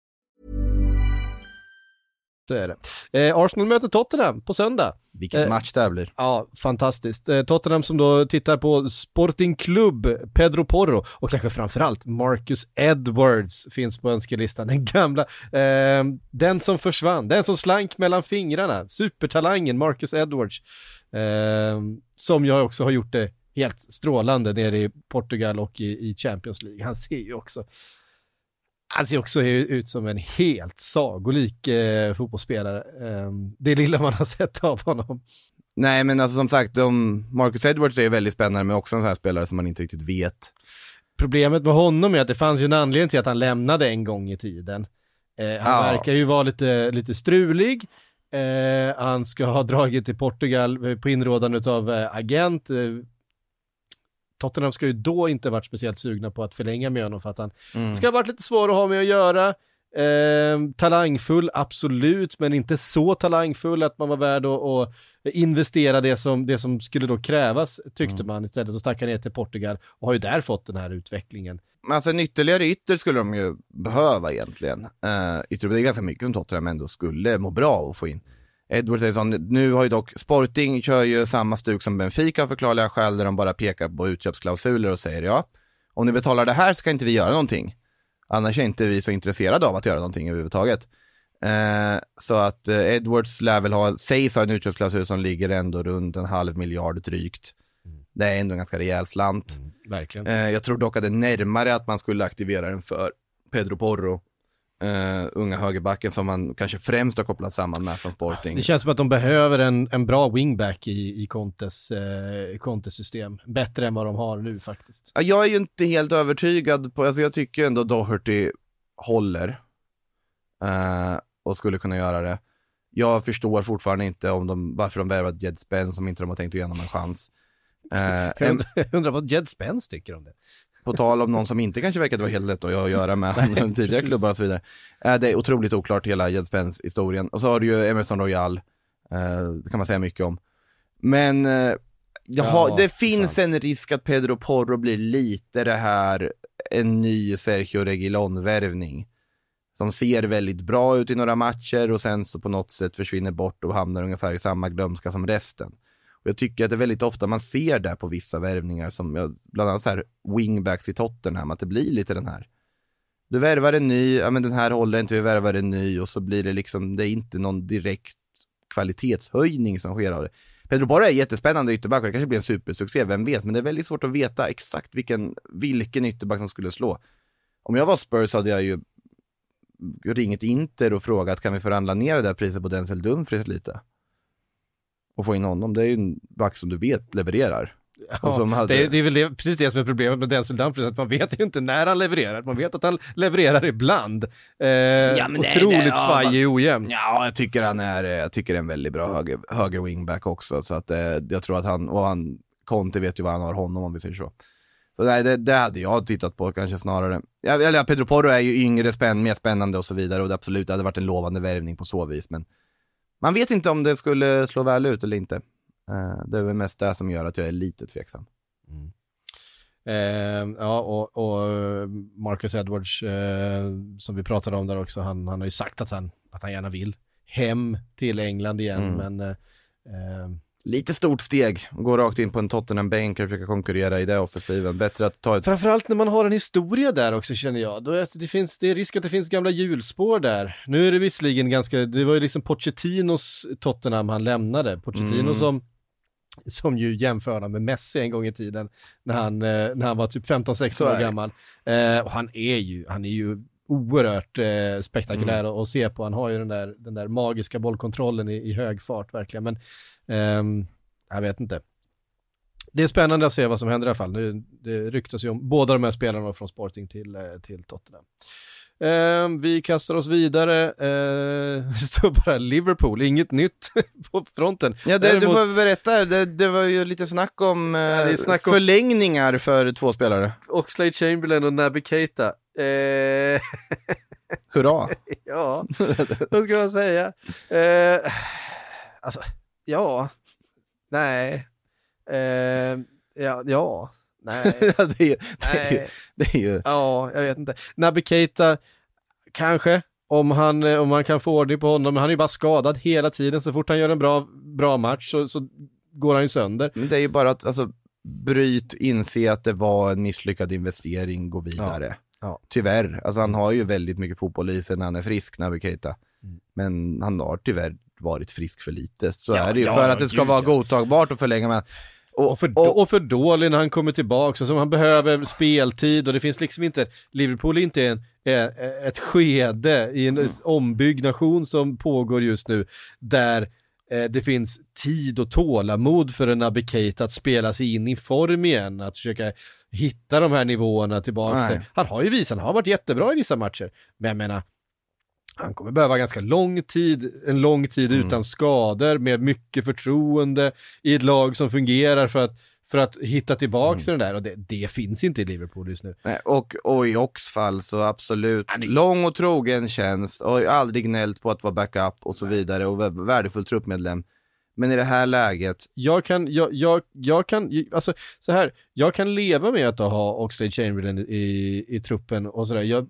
Så är det. Eh, Arsenal möter Tottenham på söndag. Vilken Eh, match det här blir. Ja, fantastiskt. Eh, Tottenham som då tittar på Sporting Club, Pedro Porro och kanske framförallt Marcus Edwards finns på önskelistan. Den gamla, eh, den som försvann, den som slank mellan fingrarna, supertalangen Marcus Edwards. Eh, som jag också har gjort det helt strålande nere i Portugal och i, i Champions League. Han ser ju också han ser också ut som en helt sagolik eh, fotbollsspelare. Eh, det lilla man har sett av honom. Nej men alltså som sagt, de, Marcus Edwards är ju väldigt spännande men också en sån här spelare som man inte riktigt vet. Problemet med honom är att det fanns ju en anledning till att han lämnade en gång i tiden. Eh, han Ja. verkar ju vara lite, lite strulig. Eh, han ska ha dragit till Portugal eh, på inrådan av eh, agent. Eh, Tottenham ska ju då inte varit speciellt sugna på att förlänga med honom för att han Mm. ska ha varit lite svår att ha med att göra. Eh, talangfull, absolut, men inte så talangfull att man var värd att, att investera det som, det som skulle då krävas, tyckte man. Istället så stack han ner till Portugal och har ju där fått den här utvecklingen. Men Alltså en ytterligare ytter skulle de ju behöva egentligen. Uh, det är ganska mycket som Tottenham ändå skulle må bra att få in. Edwards är sån, nu har ju dock Sporting kör ju samma stuk som Benfica av förklarliga skäl där de bara pekar på utköpsklausuler och säger ja, om ni betalar det här så kan inte vi göra någonting. Annars är inte vi så intresserade av att göra någonting överhuvudtaget. Eh, så att eh, Edwards lär väl ha, sägs ha en utköpsklausul som ligger ändå runt en halv miljard drygt. Det är ändå en ganska rejäl slant. Verkligen. Eh, jag tror dock att det är närmare att man skulle aktivera den för Pedro Porro, eh, unga högerbacken som man kanske främst har kopplat samman med från Sporting. Det känns som att de behöver en, en bra wingback i, i Contes, eh, Contes system. Bättre än vad de har nu faktiskt. Ja, Jag är ju inte helt övertygad på, alltså jag tycker ändå Doherty håller eh, och skulle kunna göra det. Jag förstår fortfarande inte om de, varför de värvat Jed Spence som inte de har tänkt att ge honom en chans. Undrar, jag undrar vad Jed Spence tycker om det. På tal om någon som inte kanske verkade vara helt lätt att göra med Nej, tidigare klubbar och så vidare. Eh, Det är otroligt oklart hela Jed Spence historien. Och så har du ju Emerson Royal, eh, det kan man säga mycket om. Men eh, jaha, Ja, det finns en risk att Pedro Porro blir lite det här, en ny Sergio Reguilon-värvning. Som ser väldigt bra ut i några matcher och sen så på något sätt försvinner bort och hamnar ungefär i samma glömska som resten. Och jag tycker att det är väldigt ofta man ser det på vissa värvningar som, jag, bland annat så här wingbacks i Tottenham, att det blir lite den här. Du värvar en ny, ja men den här håller inte, vi värvar en ny och så blir det liksom, det är inte någon direkt kvalitetshöjning som sker av det. Pedro Borra är jättespännande ytterback och det kanske blir en supersuccé, vem vet? Men det är väldigt svårt att veta exakt vilken, vilken ytterback som skulle slå. Om jag var Spurs hade jag ju ringt Inter och frågat kan vi förhandla ner det där priset på Denzel Dumfries lite? Och få in honom, det är ju en back som du vet levererar. Ja, hade... det, är, det är väl det, precis det som är problemet med Denzel Dumfries, att man vet ju inte när han levererar. Man vet att han levererar ibland. Eh, det- otroligt det- ja, svajig och ojämn. Ja, jag tycker han är, jag tycker är en väldigt bra höger, höger wingback också. Så att eh, jag tror att han, och han, Conte vet ju vad han har honom om vi säger så. Så nej, det, det hade jag tittat på kanske snarare. Ja, eller ja, Pedro Porro är ju yngre, spänn, mer spännande och så vidare och det absolut det hade varit en lovande värvning på så vis. Men man vet inte om det skulle slå väl ut eller inte. Eh, det är väl mest det som gör att jag är lite tveksam. Eh, ja, och, och eh, Marcus Edwards, eh, som vi pratade om där också, han, han har ju sagt att han, att han gärna vill hem till England igen, Mm. men eh, eh, Lite stort steg, gå rakt in på en Tottenham-bänk och försöka konkurrera i det offensiven. Bättre att ta ett... Framförallt när man har en historia där också känner jag. Då är det, det, finns, det är risk att det finns gamla hjulspår där. Nu är det visserligen ganska, det var ju liksom Pochettinos Tottenham han lämnade. Pochettino Mm. som, som ju jämför honom med Messi en gång i tiden när han, eh, när han var typ 15-16 Så är år gammal. Eh, och han är ju, han är ju oerhört eh, spektakulär Mm. att, att se på. Han har ju den där, den där magiska bollkontrollen i, i hög fart verkligen. Men ehm, jag vet inte. Det är spännande att se vad som händer i alla fall. Det, det ryktas ju om båda de här spelarna från Sporting till, eh, till Tottenham. Ehm, vi kastar oss vidare. Eh, det står bara Liverpool, inget nytt på fronten. Ja, det, du Däremot- får berätta, det, det var ju lite snack om, eh, det är snack om- förlängningar för två spelare. Oxlade Chamberlain och Naby Keita. Eh, Hurra! ja, vad ska man säga? Eh, alltså, ja, nej, eh, ja, ja, nej. Ja, det, är, det, är, ju- Nej. det är ju... Ja, jag vet inte. Naby Keita, kanske, om han, eh, om han kan få ordning på honom, men han är ju bara skadad hela tiden. Så fort han gör en bra, bra match så, så går han ju sönder. Men det är ju bara att, alltså, bryt, inse att det var en misslyckad investering, gå vidare. Ja. Tyvärr, alltså han har ju väldigt mycket fotboll i sig när han är frisk, Naby Keita. Mm. Men han har tyvärr varit frisk för lite. Så Ja, är det ju, ja, för att det ska gud, vara ja. godtagbart att förlänga med. Och för, och, för dålig när han kommer tillbaka, så han behöver speltid och det finns liksom inte, Liverpool är inte en, eh, ett skede i en ombyggnation som pågår just nu, där eh, det finns tid och tålamod för en Keita att spela sig in i form igen, att försöka hitta de här nivåerna tillbaka. Han har ju visat, han har varit jättebra i vissa matcher, men jag menar, han kommer behöva ganska lång tid, en lång tid Mm. utan skador, med mycket förtroende i ett lag som fungerar för att, för att hitta tillbaka Mm. till den där och det, det finns inte i Liverpool just nu. Nej, och, och i Ox fall så absolut, lång och trogen tjänst och aldrig gnällt på att vara backup och så vidare och vä- värdefull truppmedlem. Men i det här läget, Jag kan, jag, jag, jag kan, alltså så här, jag kan leva med att ha Oxlade Chamberlain i, i truppen och sådär. Jag,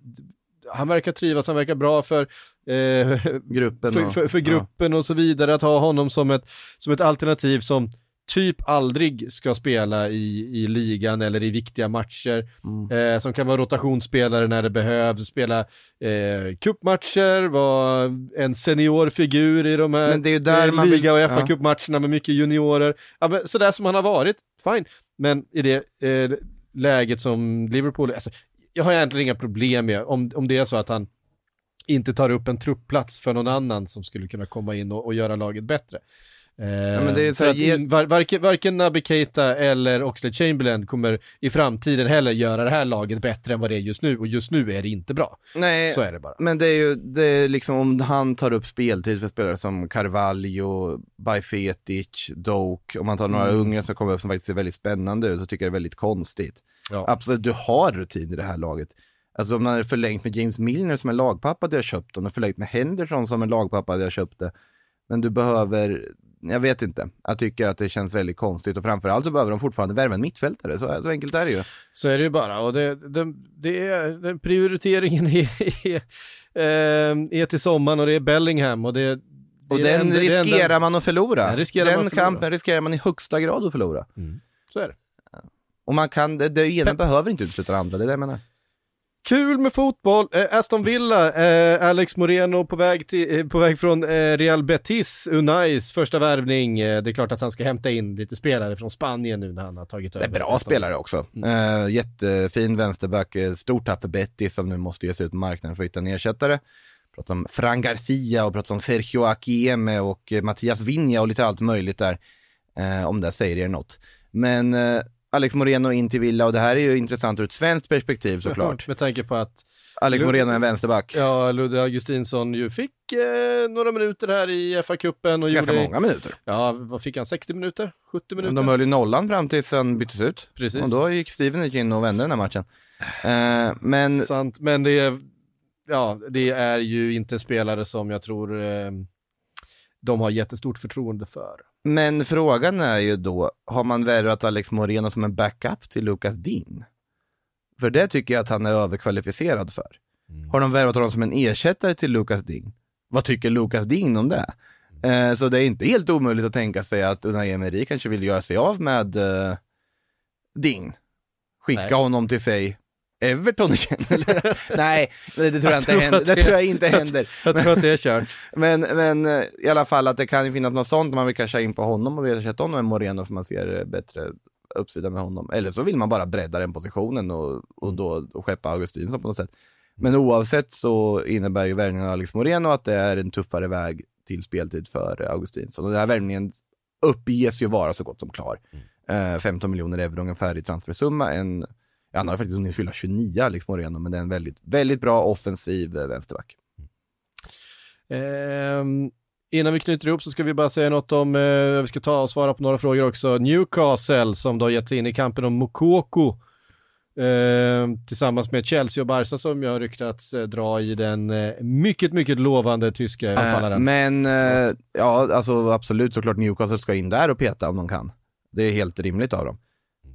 han verkar trivas, han verkar bra för eh, gruppen för, och, för, för gruppen och så vidare, att ha honom som ett, som ett alternativ som typ aldrig ska spela i, i ligan eller i viktiga matcher, Mm. eh, som kan vara rotationsspelare när det behövs, spela eh, cupmatcher, vara en seniorfigur i de här Men det är där eh, man vill- liga och ja. fa cupmatcherna med mycket juniorer. Ja, men sådär som han har varit, fine. Men i det eh, läget som Liverpool, alltså, jag har egentligen inga problem med om, om det är så att han inte tar upp en truppplats för någon annan som skulle kunna komma in och, och göra laget bättre. Eh, men det är så att ge- var, varken, varken Naby Keita eller Oxlade Chamberlain kommer i framtiden heller göra det här laget bättre än vad det är just nu och just nu är det inte bra. Nej, Så är det bara. men det är ju, det är liksom om han tar upp speltid för spelare som Carvalho, Bajsetic, Doak, om man tar några Mm. unga som kommer upp som faktiskt ser väldigt spännande ut så tycker jag det är väldigt konstigt. Ja. Absolut, du har rutin i det här laget. Alltså om man hade förlängt med James Milner som en lagpappa hade jag köpt om man hade förlängt med Henderson som en lagpappa hade jag köpt det. Men du behöver, jag vet inte, jag tycker att det känns väldigt konstigt och framförallt så behöver de fortfarande värva en mittfältare, så, så enkelt är det ju. Så är det ju bara och det, det, det är, den prioriteringen är, är, eh, är till sommaren och det är Bellingham och det, Och den enda- riskerar man att förlora. Den riskerar den förlora. kampen riskerar man i högsta grad att förlora. Så är det. Och man kan, det, det ena behöver inte utesluta det andra, det är det jag menar. Kul med fotboll. Eh, Aston Villa, eh, Alex Moreno på väg, till, eh, på väg från eh, Real Betis, Unais första värvning. Eh, det är klart att han ska hämta in lite spelare från Spanien nu när han har tagit Det över. är bra spelare också. Eh, jättefin vänsterback, stort tapp för Betis som nu måste ge sig ut på marknaden för att hitta en ersättare. Pratar om Fran Garcia och pratar om Sergio Akieme och Mattias Vinja och lite allt möjligt där. Om det säger er något. Men Alex Moreno in till Villa och det här är ju intressant ur ett svenskt perspektiv såklart. Med tanke på att Alex Moreno är en vänsterback. ja, Ludde Augustinsson ju fick eh, några minuter här i FA-cupen Ganska gjorde... många minuter. Ja, vad fick han? 60 minuter? 70 minuter? De höll ju nollan fram tills han byttes ut. Precis. Och då gick Steven in och vände den här matchen. Eh, men Sant, men det är, ja, det är ju inte spelare som jag tror eh, de har jättestort förtroende för. Men frågan är ju då, har man värvat Alex Moreno som en backup till Lucas Dean? För det tycker jag att han är överkvalificerad för. Har de värvat honom som en ersättare till Lucas Dean? Vad tycker Lucas Dean om det? Eh, så det är inte helt omöjligt att tänka sig att Unai Emery kanske vill göra sig av med eh, Dean. Skicka Nej. honom till sig Everton igen? Eller? Nej, det, det tror jag, Jag inte tror händer. Det det- tror jag inte händer. Jag tror att det är kört. Men, men eh, i alla fall att det kan ju finnas något sånt man vill casha in på honom och ersätta honom med Moreno för man ser eh, bättre uppsida med honom. Eller så vill man bara bredda den positionen och, och då och skeppa Augustinsson på något sätt. Men oavsett så innebär ju värvningen av Alex Moreno att det är en tuffare väg till speltid för eh, Augustinsson. Och den här värvningen uppges ju vara så gott som klar. Eh, 15 miljoner euro ungefär i transfersumma. En, han har faktiskt hunnit fylla 29 Alex Moreno, men det är en väldigt, väldigt bra offensiv eh, vänsterback. Ehm, innan vi knyter ihop så ska vi bara säga något om, eh, vi ska ta och svara på några frågor också. Newcastle som då gett sig in i kampen om Mokoko. ehm, tillsammans med Chelsea och Barca som jag har ryktats eh, dra i den eh, mycket, mycket lovande tyska Eh, anfallaren. Men eh, ja, alltså absolut såklart Newcastle ska in där och peta om de kan. Det är helt rimligt av dem.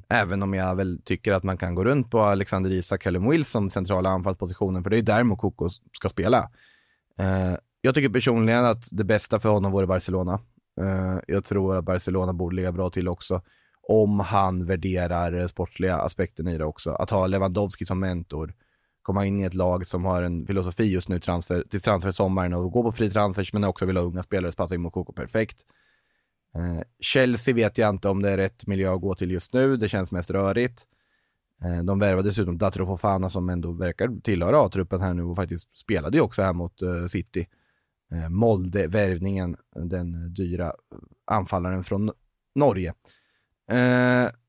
Även om jag väl tycker att man kan gå runt på Alexander Isak Callum Wilson centrala anfallspositionen, för det är där Mokoko ska spela. Eh, jag tycker personligen att det bästa för honom vore Barcelona. Eh, jag tror att Barcelona borde ligga bra till också. Om han värderar eh, sportsliga aspekten i det också. Att ha Lewandowski som mentor, komma in i ett lag som har en filosofi just nu transfer, till transfersommaren och gå på fri transfers men också vill ha unga spelare så passar in Mokoko perfekt. Eh, Chelsea vet jag inte om det är rätt miljö att gå till just nu, det känns mest rörigt. Eh, de värvade dessutom Datro Fofana som ändå verkar tillhöra A-truppen här nu och faktiskt spelade ju också här mot eh, City. Molde-värvningen, den dyra anfallaren från Norge.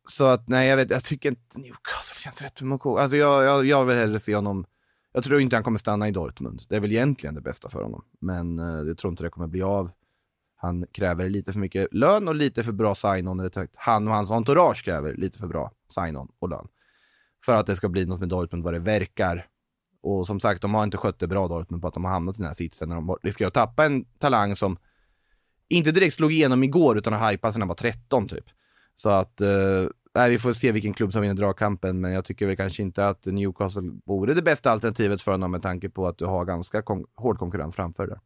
Så att nej, jag vet, jag tycker inte Newcastle känns rätt för Mokoko. Alltså jag, jag, jag vill hellre se honom, jag tror inte han kommer stanna i Dortmund. Det är väl egentligen det bästa för honom. Men jag tror inte det kommer bli av. Han kräver lite för mycket lön och lite för bra sign-on. eller sagt, Han och hans entourage kräver lite för bra sign-on och lön. För att det ska bli något med Dortmund vad det verkar. Och som sagt, de har inte skött det bra Dortmund på att de har hamnat i den här sitsen när de riskerar att tappa en talang som inte direkt slog igenom igår utan har hypat sedan han var 13 typ. Så att, eh, vi får se vilken klubb som vinner dragkampen, men jag tycker väl kanske inte att Newcastle vore det bästa alternativet för honom med tanke på att du har ganska kon- hård konkurrens framför dig.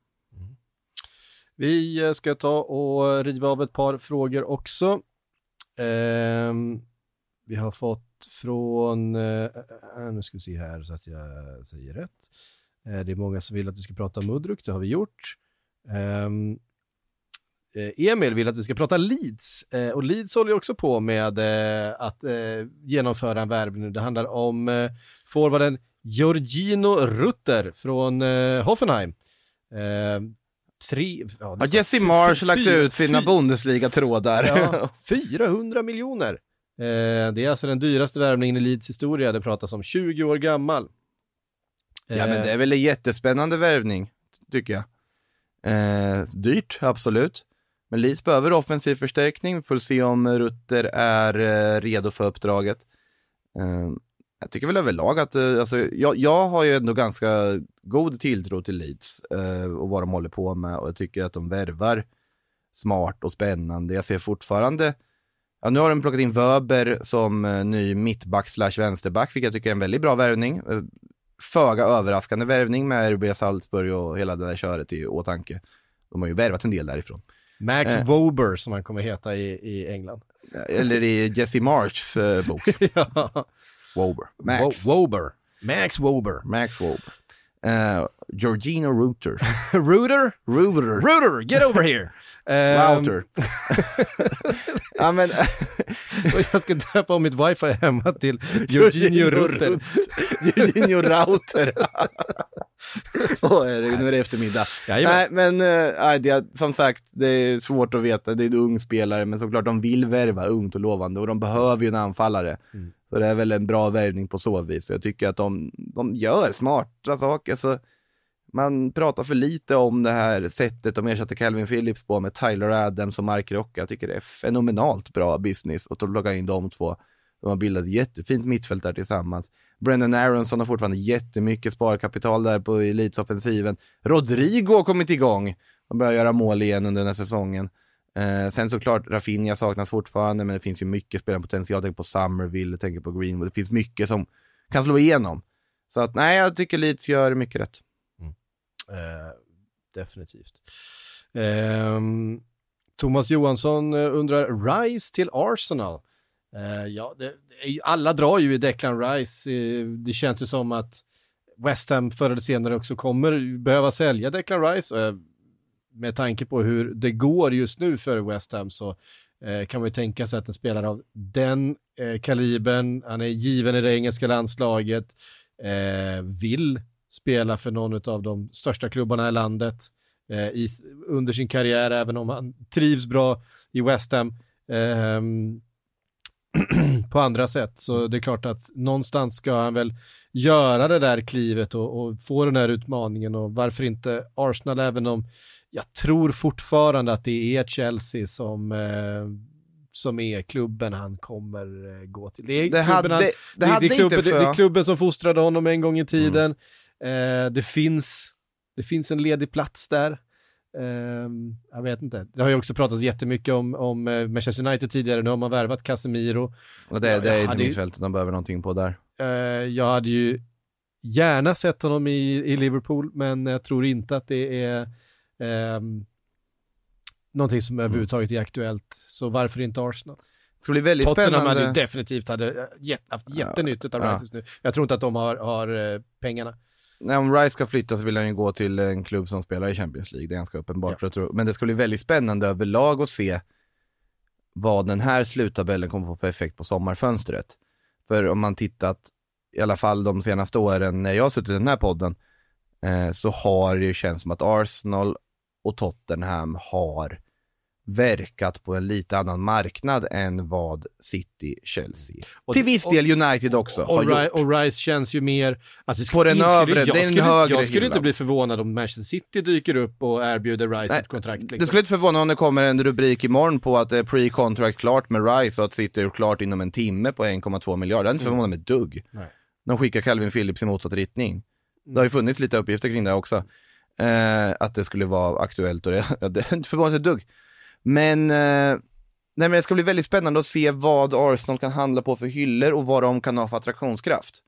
Vi eh, ska ta och riva av ett par frågor också. Eh, vi har fått från, eh, eh, eh, nu ska vi se här så att jag säger rätt. Eh, det är många som vill att vi ska prata Mudruk, det har vi gjort. Ehm, eh, Emil vill att vi ska prata Leeds eh, och Leeds håller ju också på med eh, att eh, genomföra en värvning. nu. Det handlar om eh, forwarden Georgino Rutter från eh, Hoffenheim. Ehm, Eh, tre, ja, nästan Jesse Marsh lagt ut sina Bundesliga-trådar? Ja, 400 miljoner. Eh, det är alltså den dyraste värvningen i Leeds historia. Det pratas om 20 år gammal. Ja men det är väl en jättespännande värvning, tycker jag. Eh, dyrt, absolut. Men Leeds behöver offensiv förstärkning, får se om Rutter är eh, redo för uppdraget. Jag tycker väl överlag att, eh, alltså, jag, jag har ju ändå ganska god tilltro till Leeds eh, och vad de håller på med och jag tycker att de värvar smart och spännande. Jag ser fortfarande, ja nu har de plockat in Wöber som eh, ny mittback slash vänsterback, vilket jag tycker är en väldigt bra värvning. Eh, föga överraskande värvning med RB Salzburg och hela det där köret i åtanke. De har ju värvat en del därifrån. Max Eh. Wober som han kommer heta i, i England. Eller i Jesse Marchs eh, bok. ja. Wober. Max. Wo- Wober. Max Wober. Max Wober. Uh, Georgino Rooter. Rooter? Rooter. Rooter, get over here! Router. ja, men, jag ska döpa om mitt wifi hemma till Jorginho Rooter. Jorginho Router. Åh, herregud, nu är det eftermiddag. Jajamän. Nej, men nej, det, som sagt, det är svårt att veta. Det är en ung spelare, men såklart de vill värva ungt och lovande och de behöver ju en anfallare. Mm. Så det är väl en bra värvning på så vis. Jag tycker att de, de gör smarta saker. Så man pratar för lite om det här sättet de ersatte Calvin Phillips på med Tyler Adams och Mark Rocca. Jag tycker det är fenomenalt bra business att plocka in de två. De har bildat ett jättefint mittfält där tillsammans. Brendan Aronson har fortfarande jättemycket sparkapital där på elitsoffensiven. Rodrigo har kommit igång och börjar göra mål igen under den här säsongen. Eh, sen såklart, Rafinha saknas fortfarande, men det finns ju mycket spelarpotential. Jag tänker på Summerville, jag tänker på Greenwood. Det finns mycket som kan slå igenom. Så att nej, jag tycker Leeds gör mycket rätt. Mm. Eh, definitivt. Eh, Thomas Johansson eh, undrar, Rice till Arsenal? Eh, ja, det, det är alla drar ju i Declan Rice. Eh, det känns ju som att West Ham förr eller senare också kommer behöva sälja Declan Rice. Med tanke på hur det går just nu för West Ham så eh, kan man ju tänka sig att en spelare av den eh, kalibern, han är given i det engelska landslaget, eh, vill spela för någon av de största klubbarna i landet eh, i, under sin karriär, även om han trivs bra i West Ham ehm, på andra sätt. Så det är klart att någonstans ska han väl göra det där klivet och, och få den här utmaningen och varför inte Arsenal, även om jag tror fortfarande att det är Chelsea som eh, som är klubben han kommer eh, gå till. Det är, Det klubben, hade- han, det det, hade det, är klubben, inte det, för- det är klubben som fostrade honom en gång i tiden. Eh, det, finns, det finns en ledig plats där. Ehm, jag vet inte. Det har ju också pratats jättemycket om, om eh, Manchester United tidigare. Nu har man värvat Casemiro. Och det, Jag- det är ju- mittfältet de behöver någonting på där. Eh, jag hade ju gärna sett honom i, i Liverpool, men jag tror inte att det är ehm, någonting som överhuvudtaget är aktuellt. Så varför inte Arsenal? Det ska bli väldigt Tottenham spännande. hade ju definitivt hade eh, jätt, haft jättenytta av ja. Rice just nu. Jag tror inte att de har, har eh, pengarna. Nej, om Rice ska flytta så vill han ju gå till en klubb som spelar i Champions League, det är ganska uppenbart. Jag tror, men det ska bli väldigt spännande överlag att se vad den här sluttabellen kommer få för effekt på sommarfönstret. För om man tittat, i alla fall de senaste åren när jag har suttit i den här podden, eh, så har det ju känts som att Arsenal och Tottenham har verkat på en lite annan marknad än vad City, Chelsea, Och till viss del United också Och, har Ri- gjort. och Rice känns ju mer... Alltså, På den övre, jag, det är en skulle, högre Jag skulle inte hyllan. bli förvånad om Manchester City dyker upp och erbjuder Rice Nej, ett kontrakt. Liksom. Det skulle inte förvåna om det kommer en rubrik imorgon på att det är pre-contract klart med Rice och att City är klart inom en timme på 1,2 miljarder. Det hade inte förvånat mig ett dugg. Nej. De skickar Calvin Phillips i motsatt riktning. Det har ju funnits lite uppgifter kring det också. Eh, att det skulle vara aktuellt och det, ja, det inte förvånat ett dugg. Men, eh, nej, men det ska bli väldigt spännande att se vad Arsenal kan handla på för hyllor och vad de kan ha för attraktionskraft.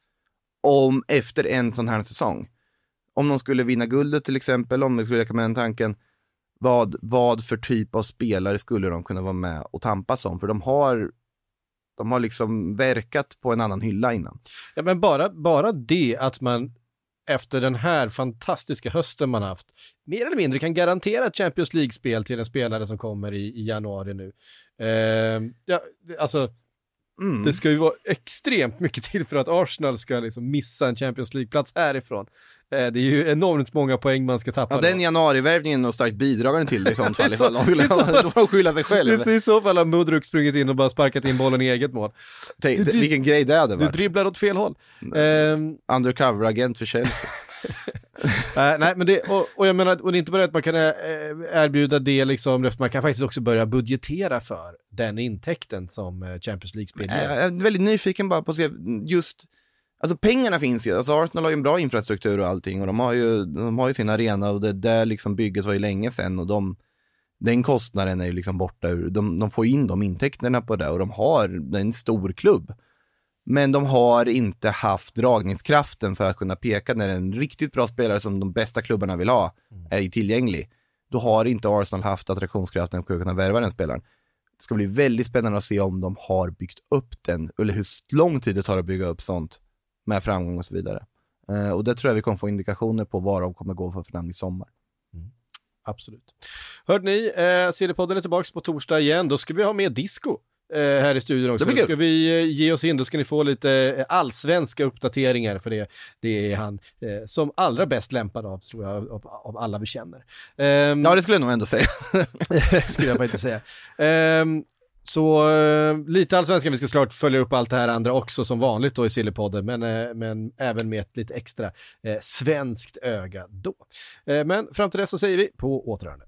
Om efter en sån här säsong. Om de skulle vinna guldet till exempel, om vi skulle leka med den tanken, vad, vad för typ av spelare skulle de kunna vara med och tampas om? För de har, de har liksom verkat på en annan hylla innan. Ja, men bara, bara det att man efter den här fantastiska hösten man haft, mer eller mindre kan garantera ett Champions League-spel till en spelare som kommer i, i januari nu. Eh, ja, alltså, Mm. det ska ju vara extremt mycket till för att Arsenal ska liksom missa en Champions League-plats härifrån. Eh, det är ju enormt många poäng man ska tappa. Ja, den januarivärvningen är nog starkt bidragande till det i sånt fall. så- Ifall de så- då får de skylla sig själv. I så fall har Mudruk sprungit in och bara sparkat in bollen i eget mål. Tänk, Du- du- vilken grej det hade Du varit. dribblar åt fel håll. Ehm, Undercover-agent för Chelsea. Eh, nej, men det, och, och jag menar, och det är inte bara att man kan eh, erbjuda det liksom, man kan faktiskt också börja budgetera för den intäkten som eh, Champions League-spel Jag ger. är väldigt nyfiken bara på att se just, alltså pengarna finns ju, alltså Arsenal har ju en bra infrastruktur och allting och de har ju, de har ju sin arena och det där liksom bygget var ju länge sedan och de, den kostnaden är ju liksom borta ur, de, de får in de intäkterna på det och de har, det är en stor klubb. Men de har inte haft dragningskraften för att kunna peka när en riktigt bra spelare som de bästa klubbarna vill ha är tillgänglig. då har inte Arsenal haft attraktionskraften att kunna värva den spelaren. Det ska bli väldigt spännande att se om de har byggt upp den, eller hur lång tid det tar att bygga upp sånt med framgång och så vidare. Eh, och det tror jag vi kommer få indikationer på vad de kommer gå för för namn i sommar. Absolut. Hörde ni, eh, CD-podden är tillbaka på torsdag igen. Då ska vi ha med disco här i studion också. Det Då ska vi eh, ge oss in, då ska ni få lite eh, allsvenska uppdateringar för det. Det är han eh, som allra bäst lämpad av, tror jag, av, av alla vi känner. Ehm, Ja, det skulle jag nog ändå säga. skulle jag faktiskt säga. Ehm, så eh, lite allsvenskan, vi ska såklart följa upp allt det här andra också som vanligt då i Sillypodden, men, eh, men även med ett lite extra eh, svenskt öga då. Eh, men fram till dess så säger vi på återhörande.